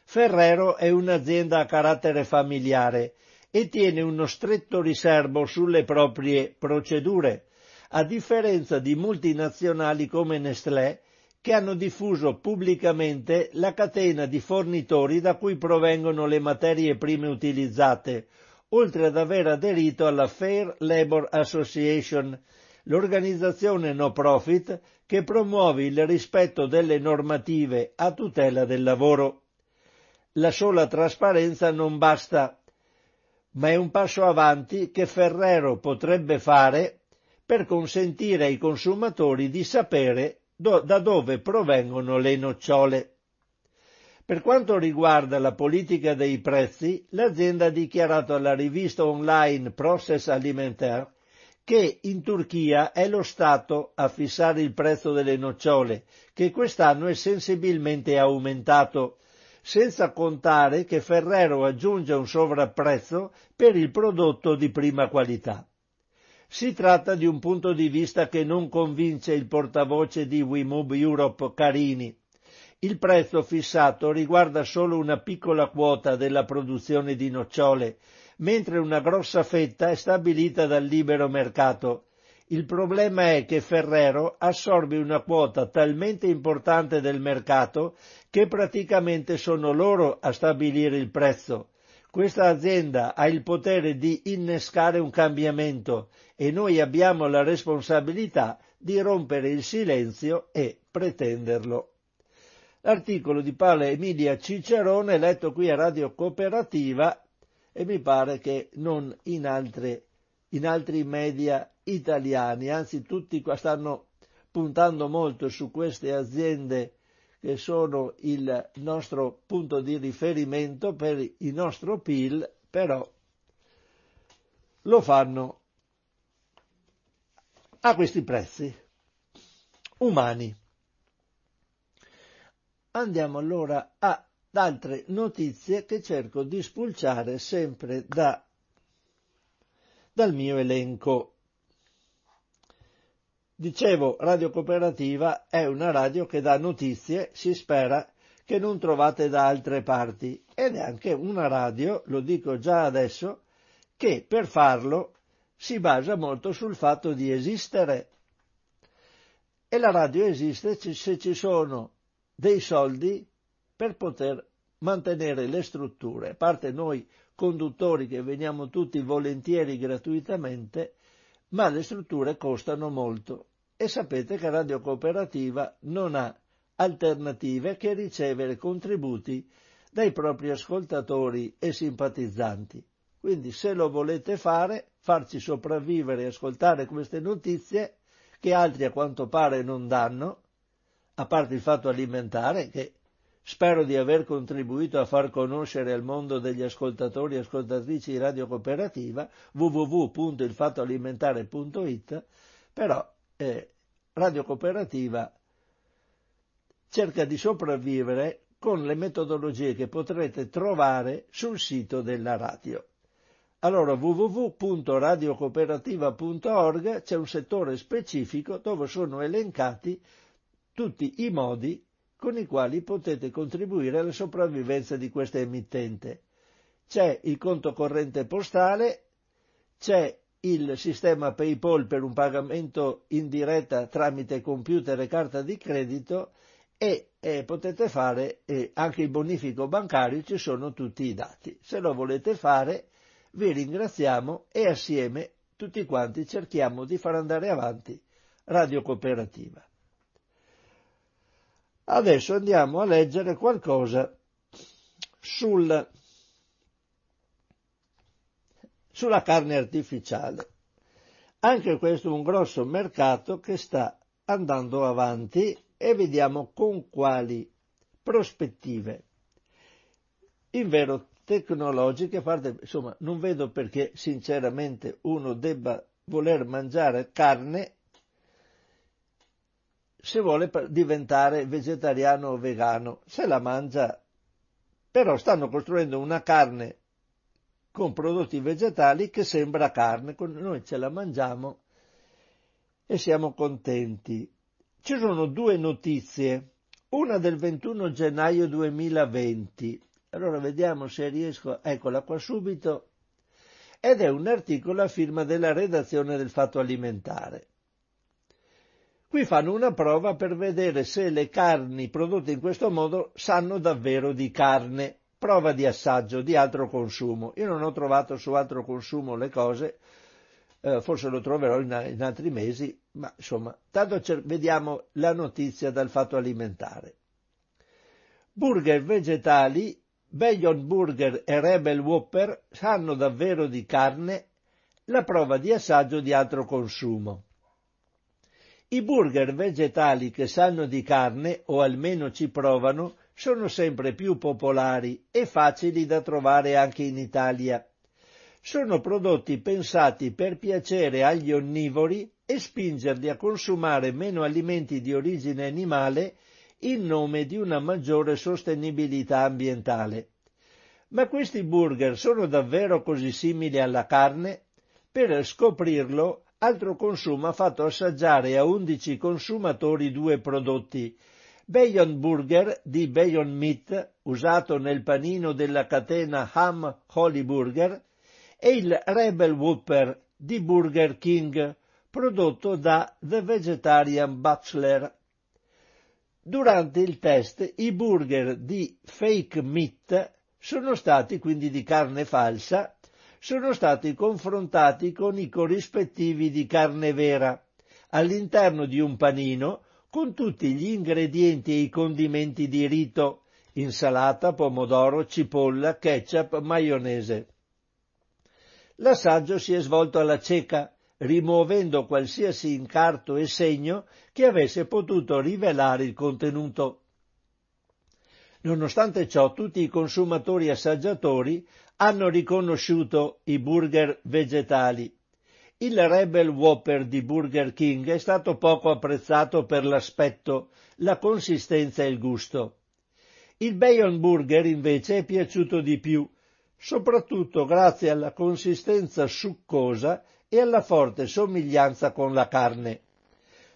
Ferrero è un'azienda a carattere familiare e tiene uno stretto riservo sulle proprie procedure, a differenza di multinazionali come Nestlé che hanno diffuso pubblicamente la catena di fornitori da cui provengono le materie prime utilizzate, oltre ad aver aderito alla Fair Labor Association, l'organizzazione no profit che promuove il rispetto delle normative a tutela del lavoro. La sola trasparenza non basta. ma è un passo avanti che Ferrero potrebbe fare per consentire ai consumatori di sapere do, da dove provengono le nocciole. Per quanto riguarda la politica dei prezzi, l'azienda ha dichiarato alla rivista online Process Alimentaire che in Turchia è lo Stato a fissare il prezzo delle nocciole, che quest'anno è sensibilmente aumentato, senza contare che Ferrero aggiunge un sovrapprezzo per il prodotto di prima qualità. Si tratta di un punto di vista che non convince il portavoce di WeMove Europe Carini. Il prezzo fissato riguarda solo una piccola quota della produzione di nocciole, mentre una grossa fetta è stabilita dal libero mercato. Il problema è che Ferrero assorbe una quota talmente importante del mercato che praticamente sono loro a stabilire il prezzo. Questa azienda ha il potere di innescare un cambiamento e noi abbiamo la responsabilità di rompere il silenzio e pretenderlo. L'articolo di Paolo Emilia Cicerone letto qui a Radio Cooperativa e mi pare che non in, altre, in altri media italiani, anzi tutti stanno puntando molto su queste aziende che sono il nostro punto di riferimento per il nostro PIL, però lo fanno a questi prezzi umani. Andiamo allora a altre notizie che cerco di spulciare sempre da, dal mio elenco. Dicevo, Radio Cooperativa è una radio che dà notizie, si spera, che non trovate da altre parti ed è anche una radio, lo dico già adesso, che per farlo si basa molto sul fatto di esistere. E la radio esiste se ci sono dei soldi per poter mantenere le strutture, a parte noi conduttori che veniamo tutti volentieri gratuitamente, ma le strutture costano molto e sapete che Radio Cooperativa non ha alternative che ricevere contributi dai propri ascoltatori e simpatizzanti. Quindi se lo volete fare, farci sopravvivere e ascoltare queste notizie che altri a quanto pare non danno, a parte il fatto alimentare che Spero di aver contribuito a far conoscere al mondo degli ascoltatori e ascoltatrici di Radio Cooperativa www.ilfattoalimentare.it, però eh, Radio Cooperativa cerca di sopravvivere con le metodologie che potrete trovare sul sito della radio. Allora www.radiocooperativa.org c'è un settore specifico dove sono elencati tutti i modi con i quali potete contribuire alla sopravvivenza di questa emittente. C'è il conto corrente postale, c'è il sistema PayPal per un pagamento in diretta tramite computer e carta di credito e eh, potete fare eh, anche il bonifico bancario, ci sono tutti i dati. Se lo volete fare vi ringraziamo e assieme tutti quanti cerchiamo di far andare avanti Radio Cooperativa. Adesso andiamo a leggere qualcosa sul, sulla carne artificiale. Anche questo è un grosso mercato che sta andando avanti e vediamo con quali prospettive. In vero tecnologiche, parte, insomma, non vedo perché sinceramente uno debba voler mangiare carne se vuole diventare vegetariano o vegano, se la mangia, però stanno costruendo una carne con prodotti vegetali che sembra carne, noi ce la mangiamo e siamo contenti. Ci sono due notizie, una del 21 gennaio 2020, allora vediamo se riesco, eccola qua subito, ed è un articolo a firma della redazione del Fatto Alimentare. Qui fanno una prova per vedere se le carni prodotte in questo modo sanno davvero di carne. Prova di assaggio, di altro consumo. Io non ho trovato su altro consumo le cose, eh, forse lo troverò in, in, altri mesi, ma insomma, tanto vediamo la notizia dal fatto alimentare. Burger vegetali Beyond Burger e Rebel Whopper sanno davvero di carne? La prova di assaggio di altro consumo. I burger vegetali che sanno di carne, o almeno ci provano, sono sempre più popolari e facili da trovare anche in Italia. Sono prodotti pensati per piacere agli onnivori e spingerli a consumare meno alimenti di origine animale in nome di una maggiore sostenibilità ambientale. Ma questi burger sono davvero così simili alla carne? Per scoprirlo, altro consumo ha fatto assaggiare a 11 consumatori due prodotti, Beyond Burger di Beyond Meat, usato nel panino della catena Ham Holy Burger, e il Rebel Whopper di Burger King, prodotto da The Vegetarian Bachelor. Durante il test i burger di fake meat sono stati quindi di carne falsa, sono stati confrontati con i corrispettivi di carne vera all'interno di un panino con tutti gli ingredienti e i condimenti di rito, insalata, pomodoro, cipolla, ketchup, maionese. L'assaggio si è svolto alla cieca, rimuovendo qualsiasi incarto e segno che avesse potuto rivelare il contenuto. Nonostante ciò, tutti i consumatori assaggiatori hanno riconosciuto i burger vegetali il Rebel Whopper di Burger King è stato poco apprezzato per l'aspetto, la consistenza e il gusto. Il Beyond Burger invece è piaciuto di più, soprattutto grazie alla consistenza succosa e alla forte somiglianza con la carne.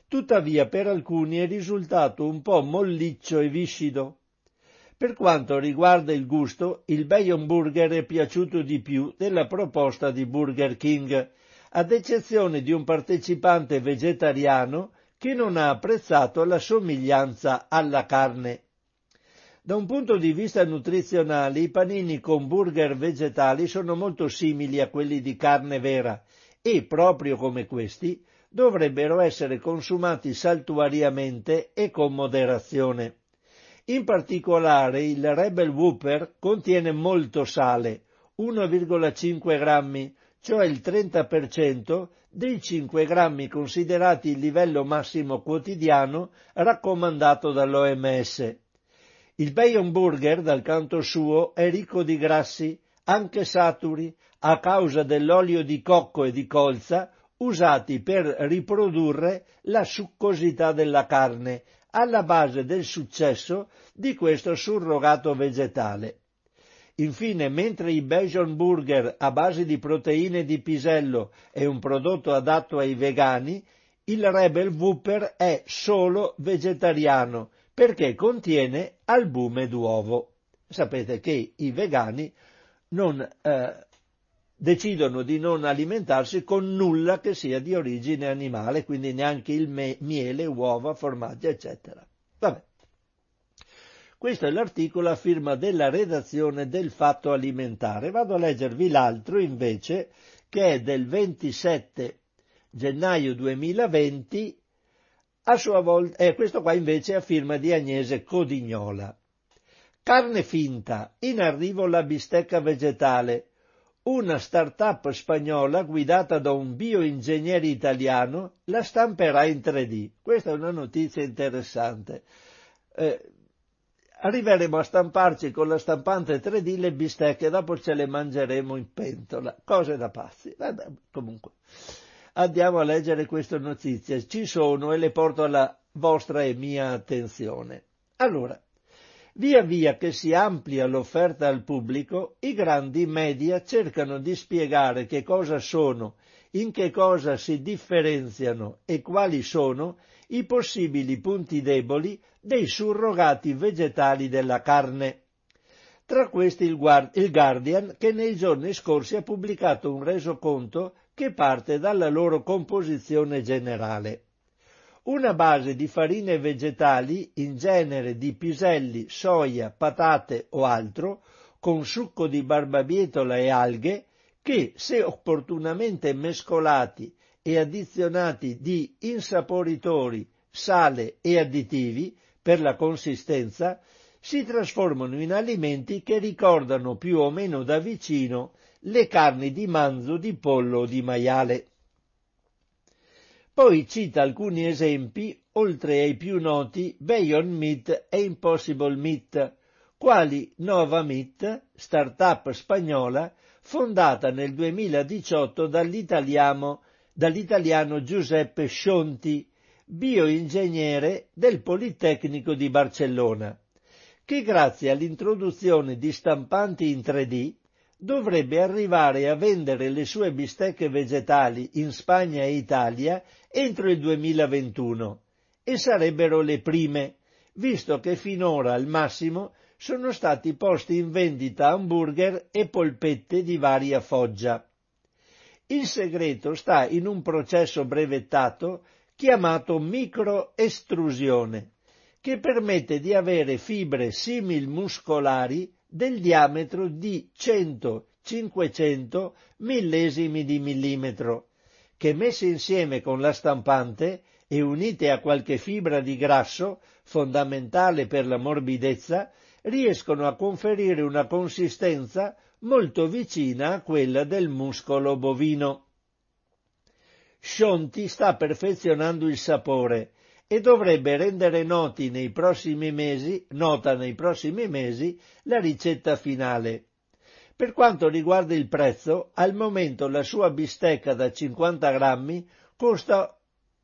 Tuttavia per alcuni è risultato un po' molliccio e viscido. Per quanto riguarda il gusto, il Beyond Burger è piaciuto di più della proposta di Burger King, ad eccezione di un partecipante vegetariano che non ha apprezzato la somiglianza alla carne. Da un punto di vista nutrizionale, i panini con burger vegetali sono molto simili a quelli di carne vera e, proprio come questi, dovrebbero essere consumati saltuariamente e con moderazione. In particolare il Rebel Whopper contiene molto sale, 1,5 grammi, cioè il 30% dei 5 grammi considerati il livello massimo quotidiano raccomandato dall'OMS. Il Beyond Burger, dal canto suo, è ricco di grassi, anche saturi, a causa dell'olio di cocco e di colza usati per riprodurre la succosità della carne, alla base del successo di questo surrogato vegetale. Infine, mentre i Belgian Burger a base di proteine di pisello è un prodotto adatto ai vegani, il Rebel Whopper è solo vegetariano perché contiene albume d'uovo. Sapete che i vegani non eh, decidono di non alimentarsi con nulla che sia di origine animale, quindi neanche il me- miele, uova, formaggi, eccetera. Vabbè. Questo è l'articolo a firma della redazione del Fatto Alimentare. Vado a leggervi l'altro invece, che è del 27 gennaio 2020, a sua volta, eh, questo qua invece è a firma di Agnese Codignola. Carne finta, in arrivo la bistecca vegetale, una start-up spagnola guidata da un bioingegnere italiano la stamperà in 3D. Questa è una notizia interessante. Eh, arriveremo a stamparci con la stampante 3D le bistecche, dopo ce le mangeremo in pentola. Cose da pazzi. Vabbè, comunque. Andiamo a leggere queste notizie. Ci sono e le porto alla vostra e mia attenzione. Allora, via via che si amplia l'offerta al pubblico, i grandi media cercano di spiegare che cosa sono, in che cosa si differenziano e quali sono i possibili punti deboli dei surrogati vegetali della carne. Tra questi il, Guardian che nei giorni scorsi ha pubblicato un resoconto che parte dalla loro composizione generale. Una base di farine vegetali, in genere di piselli, soia, patate o altro, con succo di barbabietola e alghe, che, se opportunamente mescolati e addizionati di insaporitori, sale e additivi per la consistenza, si trasformano in alimenti che ricordano più o meno da vicino le carni di manzo, di pollo o di maiale. Poi cita alcuni esempi, oltre ai più noti Beyond Meat e Impossible Meat, quali Nova Meat, start-up spagnola, fondata nel 2018 dall'italiano, dall'italiano Giuseppe Scionti, bioingegnere del Politecnico di Barcellona, che grazie all'introduzione di stampanti in 3D dovrebbe arrivare a vendere le sue bistecche vegetali in Spagna e Italia entro il 2021 e sarebbero le prime, visto che finora al massimo sono stati posti in vendita hamburger e polpette di varia foggia. Il segreto sta in un processo brevettato chiamato microestrusione, che permette di avere fibre simil-muscolari del diametro di 100-500 millesimi di millimetro, che messe insieme con la stampante e unite a qualche fibra di grasso, fondamentale per la morbidezza, riescono a conferire una consistenza molto vicina a quella del muscolo bovino. Scionti sta perfezionando il sapore e dovrebbe rendere noti nei prossimi mesi, nota nei prossimi mesi la ricetta finale. Per quanto riguarda il prezzo, al momento la sua bistecca da 50 grammi costa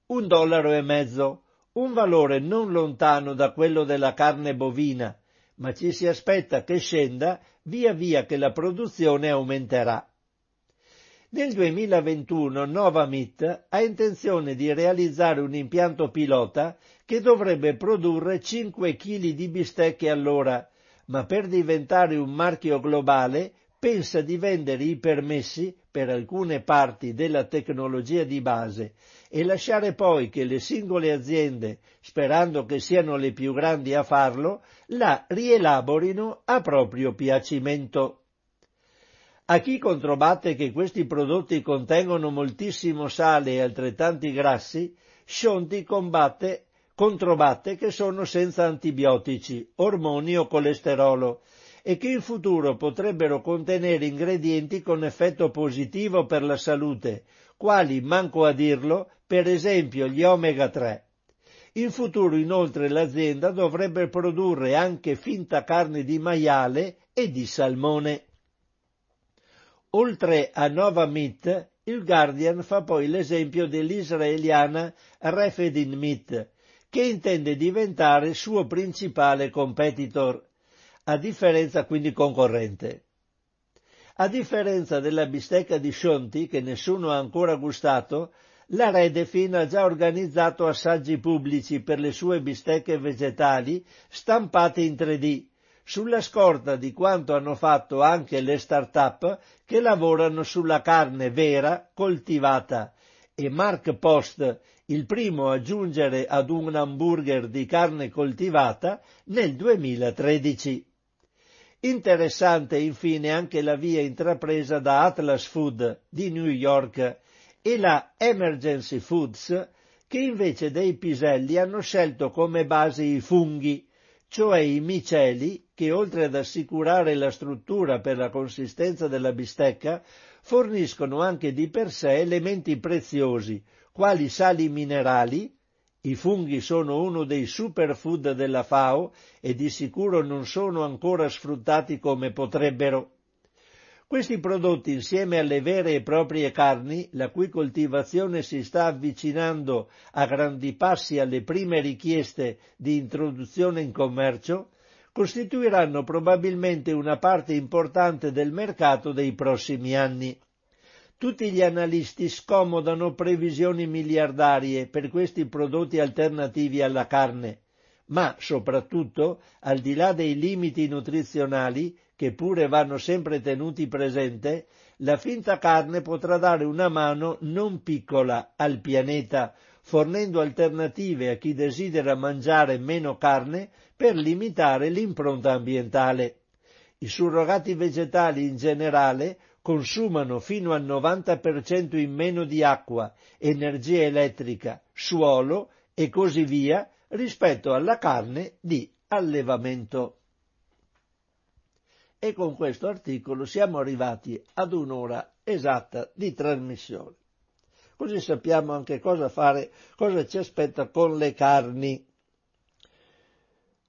un dollaro e mezzo, un valore non lontano da quello della carne bovina, ma ci si aspetta che scenda via via che la produzione aumenterà. Nel 2021 Novamit ha intenzione di realizzare un impianto pilota che dovrebbe produrre 5 kg di bistecche all'ora, ma per diventare un marchio globale pensa di vendere i permessi per alcune parti della tecnologia di base e lasciare poi che le singole aziende, sperando che siano le più grandi a farlo, la rielaborino a proprio piacimento. A chi controbatte che questi prodotti contengono moltissimo sale e altrettanti grassi, Scionti combatte, controbatte che sono senza antibiotici, ormoni o colesterolo e che in futuro potrebbero contenere ingredienti con effetto positivo per la salute, quali, manco a dirlo, per esempio gli omega 3. In futuro inoltre l'azienda dovrebbe produrre anche finta carne di maiale e di salmone. Oltre a Nova Meat, il Guardian fa poi l'esempio dell'israeliana Refedin Meat, che intende diventare suo principale competitor a differenza quindi concorrente. A differenza della bistecca di Scionti, che nessuno ha ancora gustato, la Redefin ha già organizzato assaggi pubblici per le sue bistecche vegetali stampate in 3D, sulla scorta di quanto hanno fatto anche le start-up che lavorano sulla carne vera coltivata e Mark Post, il primo a giungere ad un hamburger di carne coltivata nel 2013. Interessante infine anche la via intrapresa da Atlas Food di New York e la Emergency Foods che invece dei piselli hanno scelto come base i funghi, cioè i miceli che oltre ad assicurare la struttura per la consistenza della bistecca forniscono anche di per sé elementi preziosi quali sali minerali, i funghi sono uno dei superfood della FAO e di sicuro non sono ancora sfruttati come potrebbero. Questi prodotti, insieme alle vere e proprie carni, la cui coltivazione si sta avvicinando a grandi passi alle prime richieste di introduzione in commercio, costituiranno probabilmente una parte importante del mercato dei prossimi anni. Tutti gli analisti scomodano previsioni miliardarie per questi prodotti alternativi alla carne, ma soprattutto, al di là dei limiti nutrizionali, che pure vanno sempre tenuti presente, la finta carne potrà dare una mano non piccola al pianeta, fornendo alternative a chi desidera mangiare meno carne per limitare l'impronta ambientale. I surrogati vegetali in generale consumano fino al 90% in meno di acqua, energia elettrica, suolo e così via rispetto alla carne di allevamento. e con questo articolo siamo arrivati ad un'ora esatta di trasmissione. Così sappiamo anche cosa fare, cosa ci aspetta con le carni.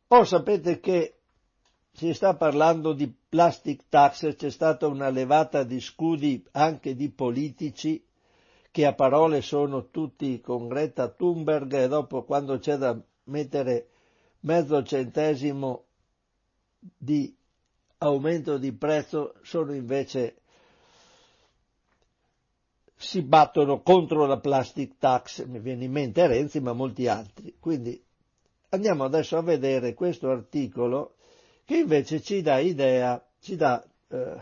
O sapete che si sta parlando di plastic tax, c'è stata una levata di scudi anche di politici che a parole sono tutti con Greta Thunberg e dopo quando c'è da mettere mezzo centesimo di aumento di prezzo sono invece si battono contro la plastic tax, mi viene in mente Renzi ma molti altri. Quindi andiamo adesso a vedere questo articolo che invece ci dà idea, ci dà eh,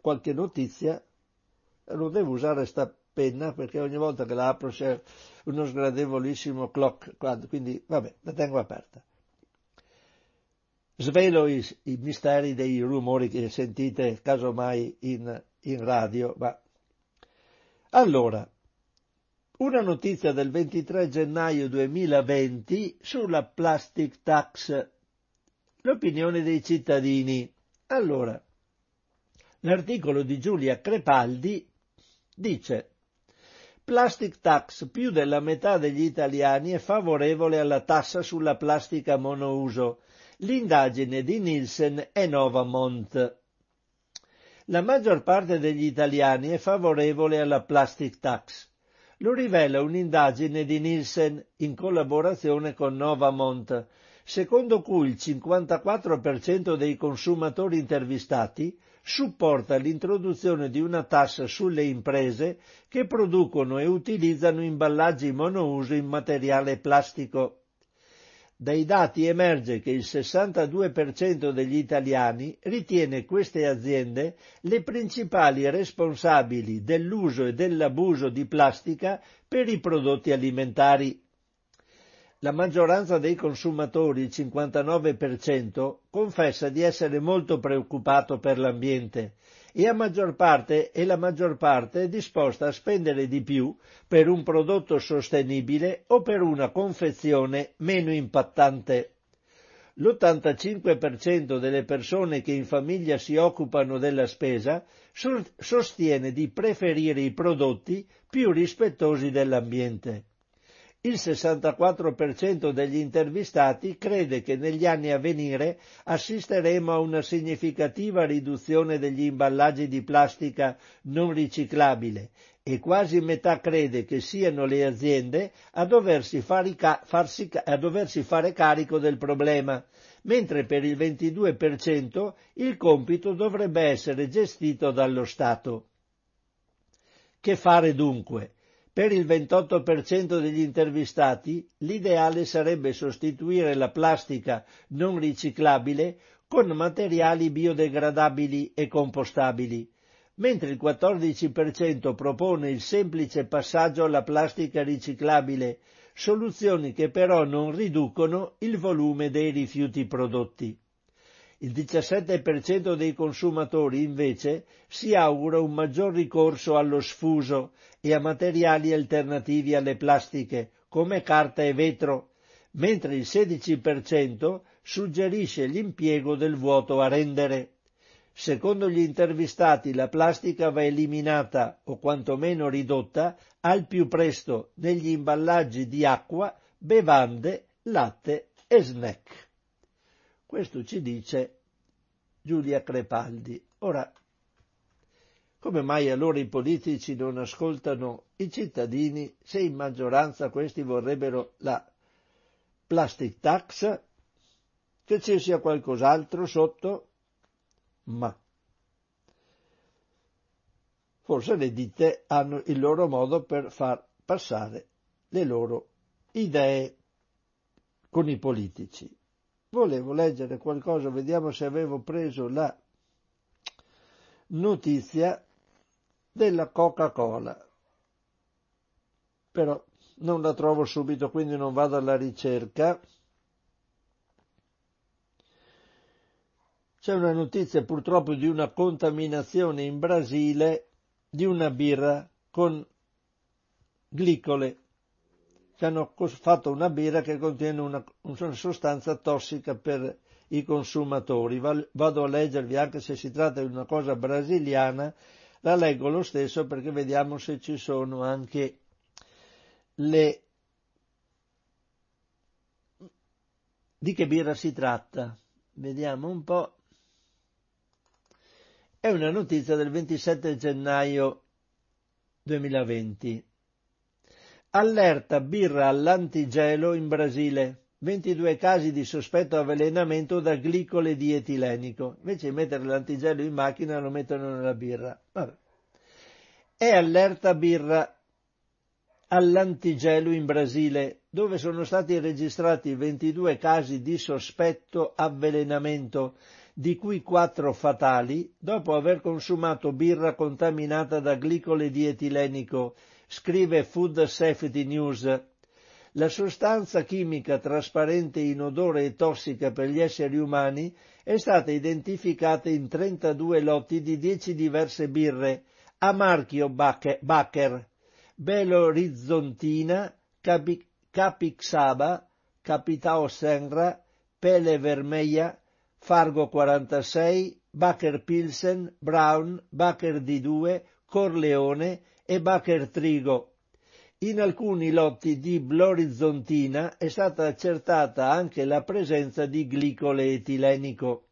qualche notizia, non devo usare sta penna perché ogni volta che la apro c'è uno sgradevolissimo clock, quindi vabbè, la tengo aperta. Svelo i, i misteri dei rumori che sentite casomai in, in radio, ma allora, una notizia del 23 gennaio 2020 sulla plastic tax l'opinione dei cittadini. Allora, l'articolo di Giulia Crepaldi dice Plastic tax, più della metà degli italiani è favorevole alla tassa sulla plastica monouso. L'indagine di Nielsen è Novamont. La maggior parte degli italiani è favorevole alla plastic tax. Lo rivela un'indagine di Nielsen in collaborazione con Novamont, secondo cui il 54% dei consumatori intervistati supporta l'introduzione di una tassa sulle imprese che producono e utilizzano imballaggi monouso in materiale plastico. Dai dati emerge che il 62% degli italiani ritiene queste aziende le principali responsabili dell'uso e dell'abuso di plastica per i prodotti alimentari. La maggioranza dei consumatori, il 59%, confessa di essere molto preoccupato per l'ambiente e, a maggior parte, e la maggior parte è disposta a spendere di più per un prodotto sostenibile o per una confezione meno impattante. L'85% delle persone che in famiglia si occupano della spesa sostiene di preferire i prodotti più rispettosi dell'ambiente. Il 64% degli intervistati crede che negli anni a venire assisteremo a una significativa riduzione degli imballaggi di plastica non riciclabile e quasi metà crede che siano le aziende a doversi, farsi, a doversi fare carico del problema, mentre per il 22% il compito dovrebbe essere gestito dallo Stato. Che fare dunque? Per il 28% degli intervistati l'ideale sarebbe sostituire la plastica non riciclabile con materiali biodegradabili e compostabili, mentre il 14% propone il semplice passaggio alla plastica riciclabile, soluzioni che però non riducono il volume dei rifiuti prodotti. Il 17% dei consumatori invece si augura un maggior ricorso allo sfuso e a materiali alternativi alle plastiche, come carta e vetro, mentre il 16% suggerisce l'impiego del vuoto a rendere. Secondo gli intervistati la plastica va eliminata o quantomeno ridotta al più presto negli imballaggi di acqua, bevande, latte e snack. Questo ci dice Giulia Crepaldi. Ora, come mai allora i politici non ascoltano i cittadini se in maggioranza questi vorrebbero la plastic tax? Che ci sia qualcos'altro sotto? Ma forse le ditte hanno il loro modo per far passare le loro idee con i politici volevo leggere qualcosa, vediamo se avevo preso la notizia della Coca-Cola. Però non la trovo subito, quindi non vado alla ricerca. C'è una notizia purtroppo di una contaminazione in Brasile di una birra con glicole che hanno fatto una birra che contiene una, una sostanza tossica per i consumatori. Vado a leggervi anche se si tratta di una cosa brasiliana, la leggo lo stesso perché vediamo se ci sono anche le... Di che birra si tratta? Vediamo un po'. È una notizia del 27 gennaio 2020. Allerta birra all'antigelo in Brasile. 22 casi di sospetto avvelenamento da glicole di etilenico. Invece di mettere l'antigelo in macchina lo mettono nella birra. Vabbè. È allerta birra all'antigelo in Brasile, dove sono stati registrati 22 casi di sospetto avvelenamento, di cui 4 fatali, dopo aver consumato birra contaminata da glicole di etilenico, scrive Food Safety News. La sostanza chimica trasparente, inodore e tossica per gli esseri umani è stata identificata in 32 lotti di 10 diverse birre a marchio Bacher, Belo Orizzontina, Capi, Capixaba, Capitao Senra, Pele Vermeia, Fargo 46, Bacher Pilsen, Brown, Bacher D2, Corleone e Bacher Trigo. In alcuni lotti di Blorizontina è stata accertata anche la presenza di glicole etilenico.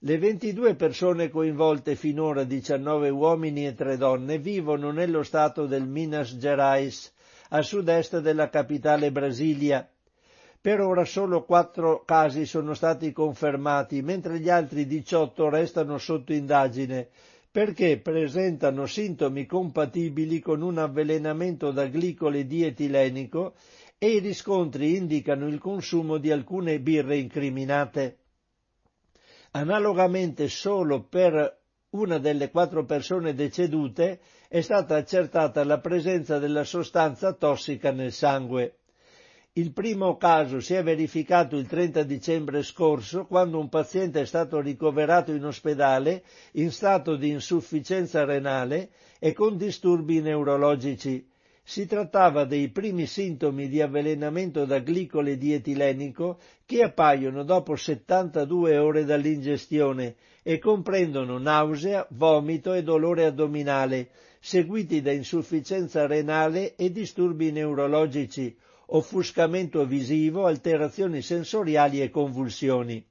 Le 22 persone coinvolte finora, 19 uomini e 3 donne, vivono nello stato del Minas Gerais, a sud-est della capitale Brasilia. Per ora solo 4 casi sono stati confermati, mentre gli altri 18 restano sotto indagine, perché presentano sintomi compatibili con un avvelenamento da glicole di etilenico e i riscontri indicano il consumo di alcune birre incriminate. Analogamente solo per una delle quattro persone decedute è stata accertata la presenza della sostanza tossica nel sangue. Il primo caso si è verificato il 30 dicembre scorso quando un paziente è stato ricoverato in ospedale in stato di insufficienza renale e con disturbi neurologici. Si trattava dei primi sintomi di avvelenamento da glicole di etilenico che appaiono dopo 72 ore dall'ingestione e comprendono nausea, vomito e dolore addominale, seguiti da insufficienza renale e disturbi neurologici, offuscamento visivo, alterazioni sensoriali e convulsioni.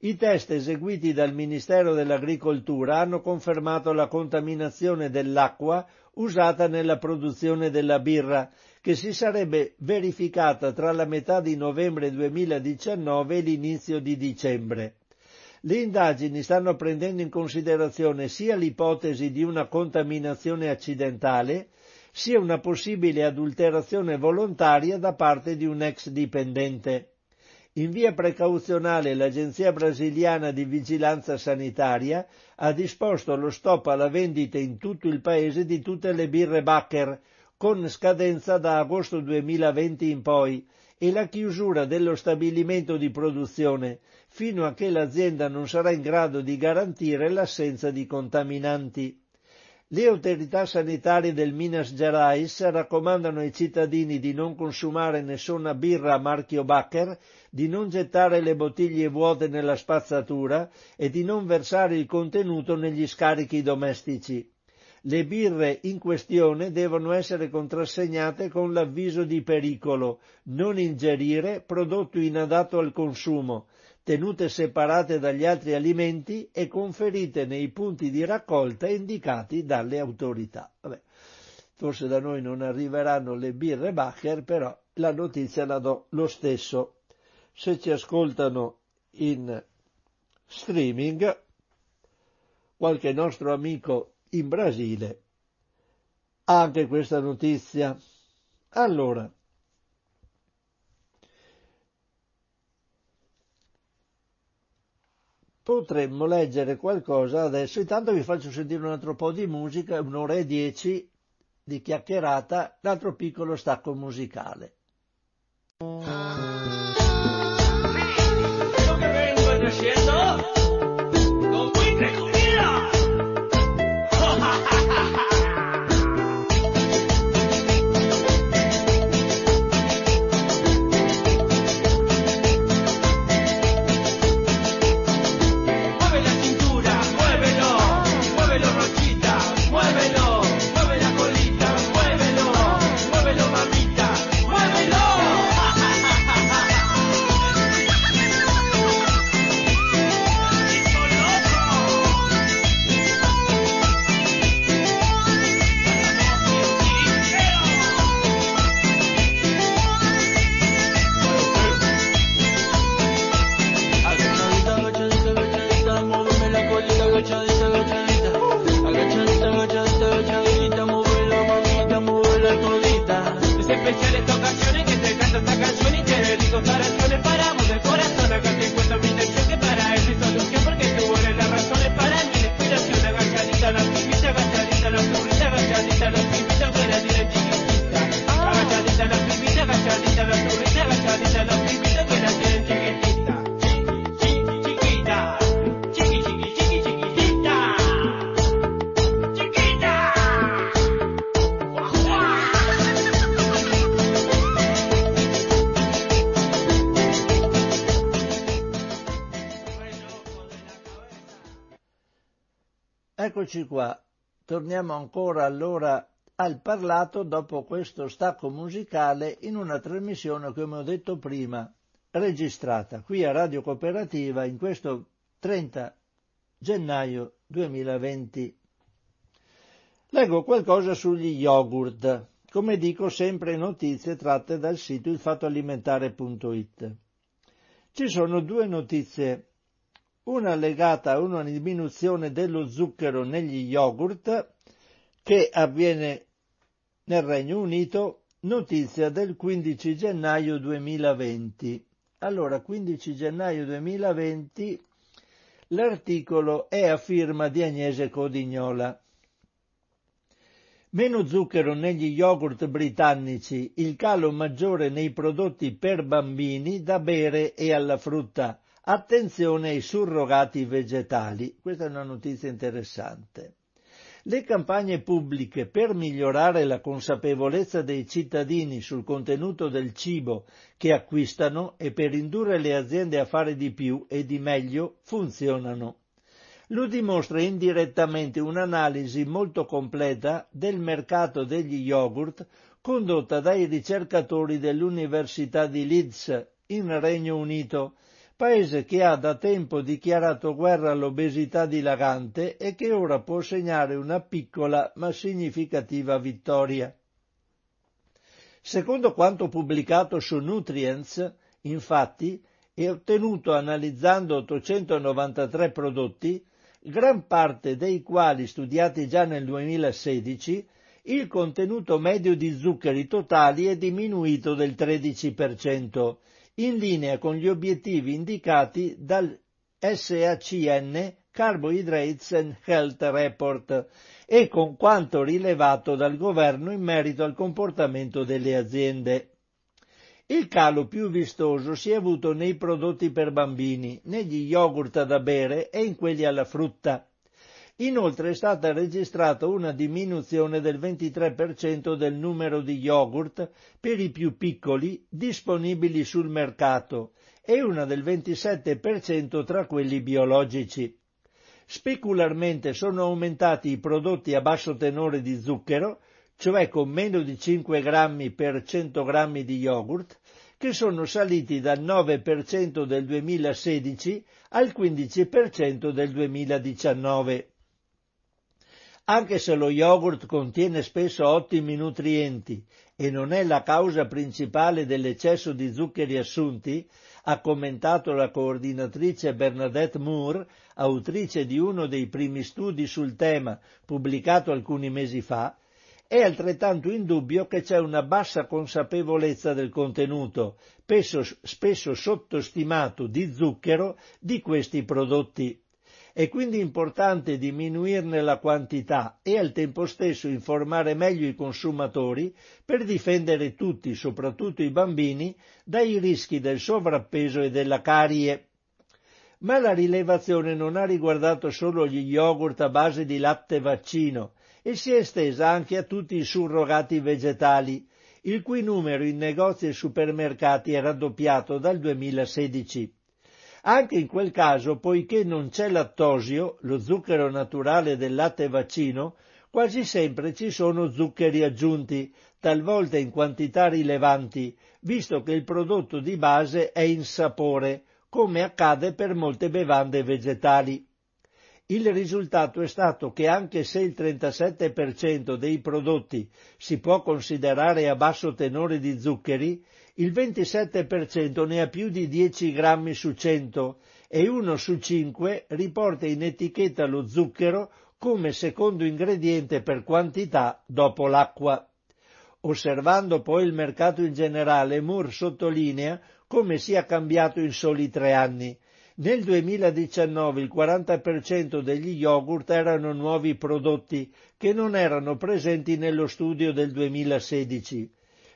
I test eseguiti dal Ministero dell'Agricoltura hanno confermato la contaminazione dell'acqua usata nella produzione della birra, che si sarebbe verificata tra la metà di novembre 2019 e l'inizio di dicembre. Le indagini stanno prendendo in considerazione sia l'ipotesi di una contaminazione accidentale, sia una possibile adulterazione volontaria da parte di un ex dipendente. In via precauzionale l'Agenzia brasiliana di vigilanza sanitaria ha disposto lo stop alla vendita in tutto il paese di tutte le birre Bacher, con scadenza da agosto 2020 in poi, e la chiusura dello stabilimento di produzione, fino a che l'azienda non sarà in grado di garantire l'assenza di contaminanti. Le autorità sanitarie del Minas Gerais raccomandano ai cittadini di non consumare nessuna birra a marchio Bacher, di non gettare le bottiglie vuote nella spazzatura e di non versare il contenuto negli scarichi domestici. Le birre in questione devono essere contrassegnate con l'avviso di pericolo, non ingerire, prodotto inadatto al consumo, tenute separate dagli altri alimenti e conferite nei punti di raccolta indicati dalle autorità. Vabbè, forse da noi non arriveranno le birre Bacher, però la notizia la do lo stesso. Se ci ascoltano in streaming, qualche nostro amico in Brasile ha anche questa notizia. Allora, potremmo leggere qualcosa adesso. Intanto vi faccio sentire un altro po' di musica, un'ora e dieci di chiacchierata, l'altro piccolo stacco musicale. Eccoci qua, torniamo ancora allora al parlato dopo questo stacco musicale in una trasmissione, come ho detto prima, registrata qui a Radio Cooperativa in questo 30 gennaio 2020. Leggo qualcosa sugli yogurt, come dico sempre notizie tratte dal sito ilfattoalimentare.it. Ci sono due notizie una legata a una diminuzione dello zucchero negli yogurt che avviene nel Regno Unito, notizia del 15 gennaio 2020. Allora, 15 gennaio 2020, l'articolo è a firma di Agnese Codignola. Meno zucchero negli yogurt britannici, il calo maggiore nei prodotti per bambini da bere e alla frutta Attenzione ai surrogati vegetali. Questa è una notizia interessante. Le campagne pubbliche per migliorare la consapevolezza dei cittadini sul contenuto del cibo che acquistano e per indurre le aziende a fare di più e di meglio funzionano. Lo dimostra indirettamente un'analisi molto completa del mercato degli yogurt condotta dai ricercatori dell'Università di Leeds in Regno Unito paese che ha da tempo dichiarato guerra all'obesità dilagante e che ora può segnare una piccola ma significativa vittoria. Secondo quanto pubblicato su Nutrients, infatti, e ottenuto analizzando 893 prodotti, gran parte dei quali studiati già nel 2016, il contenuto medio di zuccheri totali è diminuito del 13%, in linea con gli obiettivi indicati dal SACN Carbohydrates and Health Report e con quanto rilevato dal governo in merito al comportamento delle aziende. Il calo più vistoso si è avuto nei prodotti per bambini, negli yogurt da bere e in quelli alla frutta. Inoltre è stata registrata una diminuzione del 23% del numero di yogurt per i più piccoli disponibili sul mercato e una del 27% tra quelli biologici. Specularmente sono aumentati i prodotti a basso tenore di zucchero, cioè con meno di 5 grammi per 100 grammi di yogurt, che sono saliti dal 9% del 2016 al 15% del 2019. Anche se lo yogurt contiene spesso ottimi nutrienti e non è la causa principale dell'eccesso di zuccheri assunti, ha commentato la coordinatrice Bernadette Moore, autrice di uno dei primi studi sul tema pubblicato alcuni mesi fa, è altrettanto indubbio che c'è una bassa consapevolezza del contenuto, spesso, spesso sottostimato di zucchero, di questi prodotti. È quindi importante diminuirne la quantità e al tempo stesso informare meglio i consumatori per difendere tutti, soprattutto i bambini, dai rischi del sovrappeso e della carie. Ma la rilevazione non ha riguardato solo gli yogurt a base di latte vaccino e si è estesa anche a tutti i surrogati vegetali, il cui numero in negozi e supermercati è raddoppiato dal 2016. Anche in quel caso, poiché non c'è lattosio, lo zucchero naturale del latte vaccino, quasi sempre ci sono zuccheri aggiunti, talvolta in quantità rilevanti, visto che il prodotto di base è insapore, come accade per molte bevande vegetali. Il risultato è stato che anche se il 37% dei prodotti si può considerare a basso tenore di zuccheri, il 27% ne ha più di 10 grammi su 100 e uno su 5 riporta in etichetta lo zucchero come secondo ingrediente per quantità dopo l'acqua. Osservando poi il mercato in generale, Moore sottolinea come sia cambiato in soli tre anni. Nel 2019 il 40% degli yogurt erano nuovi prodotti che non erano presenti nello studio del 2016.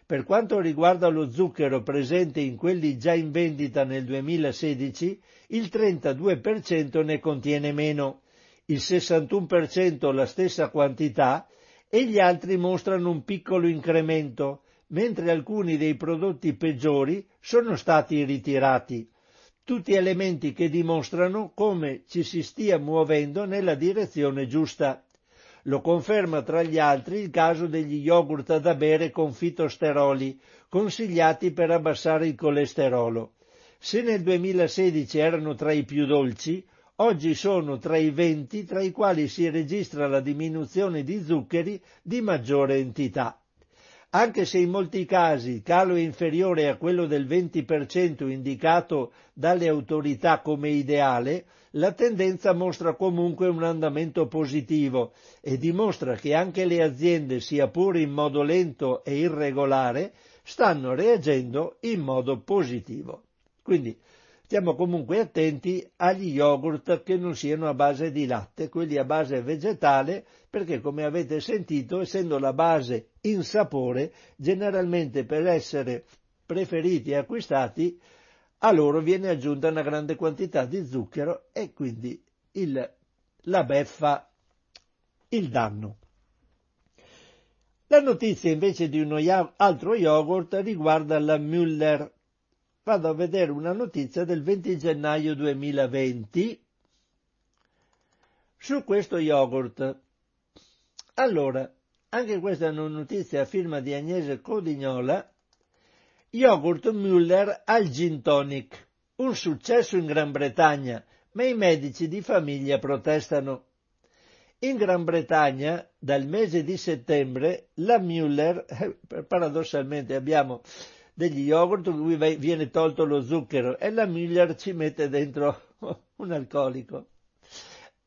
Per quanto riguarda lo zucchero presente in quelli già in vendita nel 2016, il 32% ne contiene meno, il 61% la stessa quantità e gli altri mostrano un piccolo incremento, mentre alcuni dei prodotti peggiori sono stati ritirati. tutti elementi che dimostrano come ci si stia muovendo nella direzione giusta. Lo conferma tra gli altri il caso degli yogurt da bere con fitosteroli, consigliati per abbassare il colesterolo. Se nel 2016 erano tra i più dolci, oggi sono tra i 20 tra i quali si registra la diminuzione di zuccheri di maggiore entità. Anche se in molti casi il calo è inferiore a quello del 20% indicato dalle autorità come ideale, la tendenza mostra comunque un andamento positivo e dimostra che anche le aziende, sia pure in modo lento e irregolare, stanno reagendo in modo positivo. Quindi stiamo comunque attenti agli yogurt che non siano a base di latte, quelli a base vegetale, perché come avete sentito, essendo la base in sapore, generalmente per essere preferiti e acquistati, a loro viene aggiunta una grande quantità di zucchero e quindi il, la beffa il danno. La notizia invece di uno altro yogurt riguarda la Müller. Vado a vedere una notizia del 20 gennaio 2020 su questo yogurt. Allora, anche questa è una notizia a firma di Agnese Codignola Yogurt Müller al gin tonic. Un successo in Gran Bretagna, ma i medici di famiglia protestano. In Gran Bretagna, dal mese di settembre, la Müller, [laughs] paradossalmente abbiamo degli yogurt in cui viene tolto lo zucchero e la Müller ci mette dentro [laughs] un alcolico.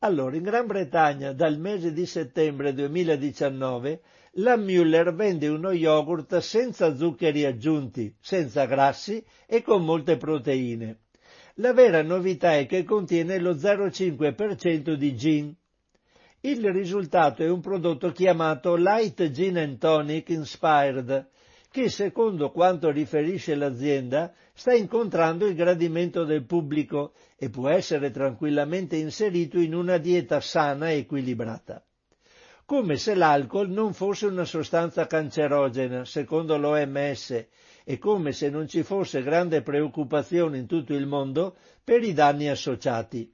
Allora, in Gran Bretagna, dal mese di settembre 2019, la Müller vende uno yogurt senza zuccheri aggiunti, senza grassi e con molte proteine. La vera novità è che contiene lo 0,5% di gin. Il risultato è un prodotto chiamato Light Gin and Tonic Inspired, che secondo quanto riferisce l'azienda sta incontrando il gradimento del pubblico e può essere tranquillamente inserito in una dieta sana e equilibrata come se l'alcol non fosse una sostanza cancerogena, secondo l'OMS, e come se non ci fosse grande preoccupazione in tutto il mondo per i danni associati.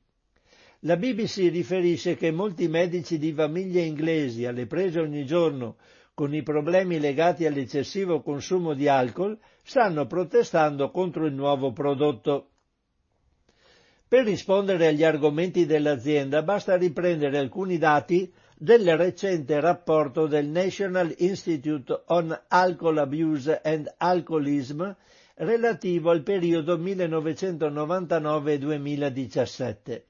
La BBC riferisce che molti medici di famiglie inglesi alle prese ogni giorno con i problemi legati all'eccessivo consumo di alcol stanno protestando contro il nuovo prodotto. Per rispondere agli argomenti dell'azienda basta riprendere alcuni dati del recente rapporto del National Institute on Alcohol Abuse and Alcoholism relativo al periodo 1999-2017.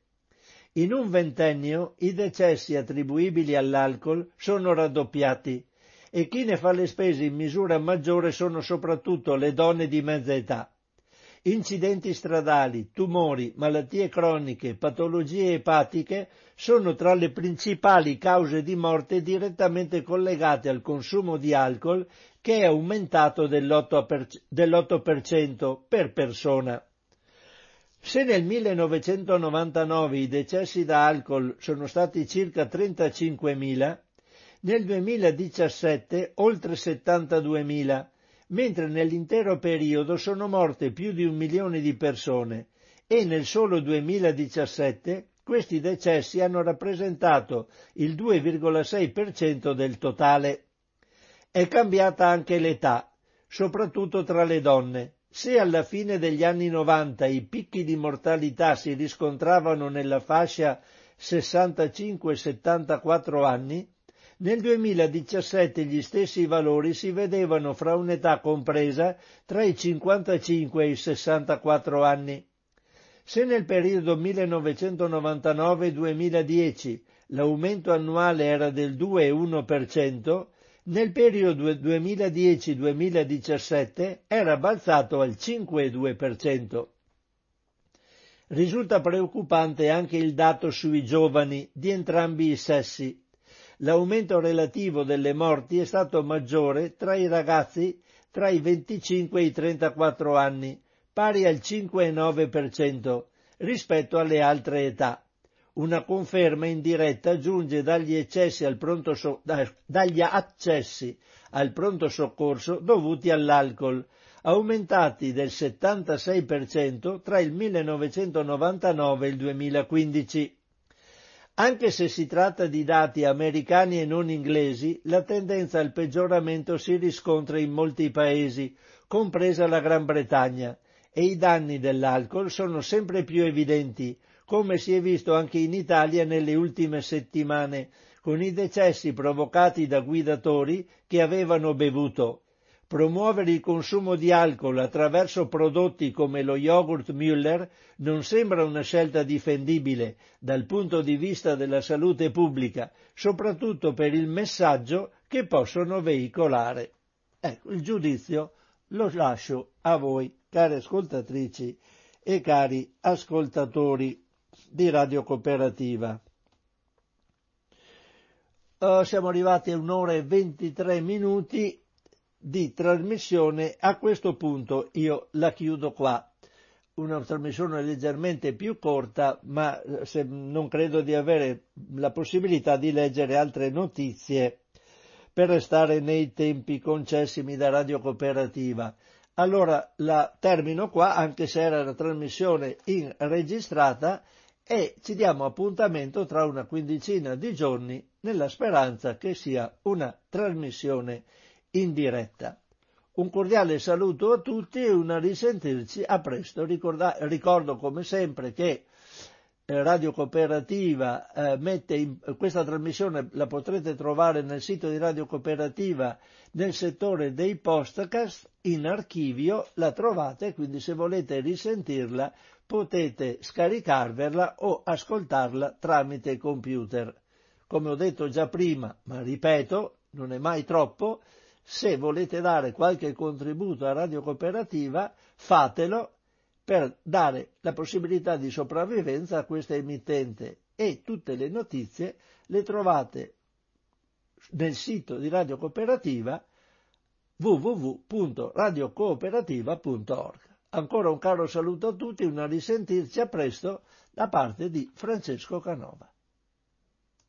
In un ventennio i decessi attribuibili all'alcol sono raddoppiati e chi ne fa le spese in misura maggiore sono soprattutto le donne di mezza età. Incidenti stradali, tumori, malattie croniche, patologie epatiche sono tra le principali cause di morte direttamente collegate al consumo di alcol che è aumentato dell'8% per persona. Se nel 1999 i decessi da alcol sono stati circa 35.000, nel 2017 oltre 72.000 mentre nell'intero periodo sono morte più di un milione di persone e nel solo 2017 questi decessi hanno rappresentato il 2,6% del totale. È cambiata anche l'età, soprattutto tra le donne. Se alla fine degli anni 90 i picchi di mortalità si riscontravano nella fascia 65-74 anni, nel 2017 gli stessi valori si vedevano fra un'età compresa tra i 55 e i 64 anni. Se nel periodo 1999-2010 l'aumento annuale era del 2,1%, nel periodo 2010-2017 era balzato al 5,2%. Risulta preoccupante anche il dato sui giovani di entrambi i sessi l'aumento relativo delle morti è stato maggiore tra i ragazzi tra i 25 e i 34 anni, pari al 5,9% rispetto alle altre età. Una conferma indiretta giunge dagli, so- dagli accessi al pronto soccorso dovuti all'alcol, aumentati del 76% tra il 1999 e il 2015. Anche se si tratta di dati americani e non inglesi, la tendenza al peggioramento si riscontra in molti paesi, compresa la Gran Bretagna, e i danni dell'alcol sono sempre più evidenti, come si è visto anche in Italia nelle ultime settimane, con i decessi provocati da guidatori che avevano bevuto. Promuovere il consumo di alcol attraverso prodotti come lo yogurt Müller non sembra una scelta difendibile dal punto di vista della salute pubblica, soprattutto per il messaggio che possono veicolare. Ecco, il giudizio lo lascio a voi, cari ascoltatrici e cari ascoltatori di Radio Cooperativa. Uh, siamo arrivati a un'ora e 23 minuti di trasmissione, a questo punto io la chiudo qua. Una trasmissione leggermente più corta, ma eh, non credo di avere la possibilità di leggere altre notizie per restare nei tempi concessimi da Radio Cooperativa. Allora la termino qua, anche se era una trasmissione in registrata, e ci diamo appuntamento tra una quindicina di giorni nella speranza che sia una trasmissione in diretta. Un cordiale saluto a tutti e una risentirci a presto. Ricorda, ricordo come sempre che eh, Radio Cooperativa eh, mette in, questa trasmissione la potrete trovare nel sito di Radio Cooperativa nel settore dei podcast in archivio la trovate quindi se volete risentirla potete scaricarvela o ascoltarla tramite computer come ho detto già prima ma ripeto non è mai troppo se volete dare qualche contributo a Radio Cooperativa, fatelo per dare la possibilità di sopravvivenza a questa emittente e tutte le notizie le trovate nel sito di Radio Cooperativa www.radiocooperativa.org. Ancora un caro saluto a tutti, una risentirci a presto da parte di Francesco Canova.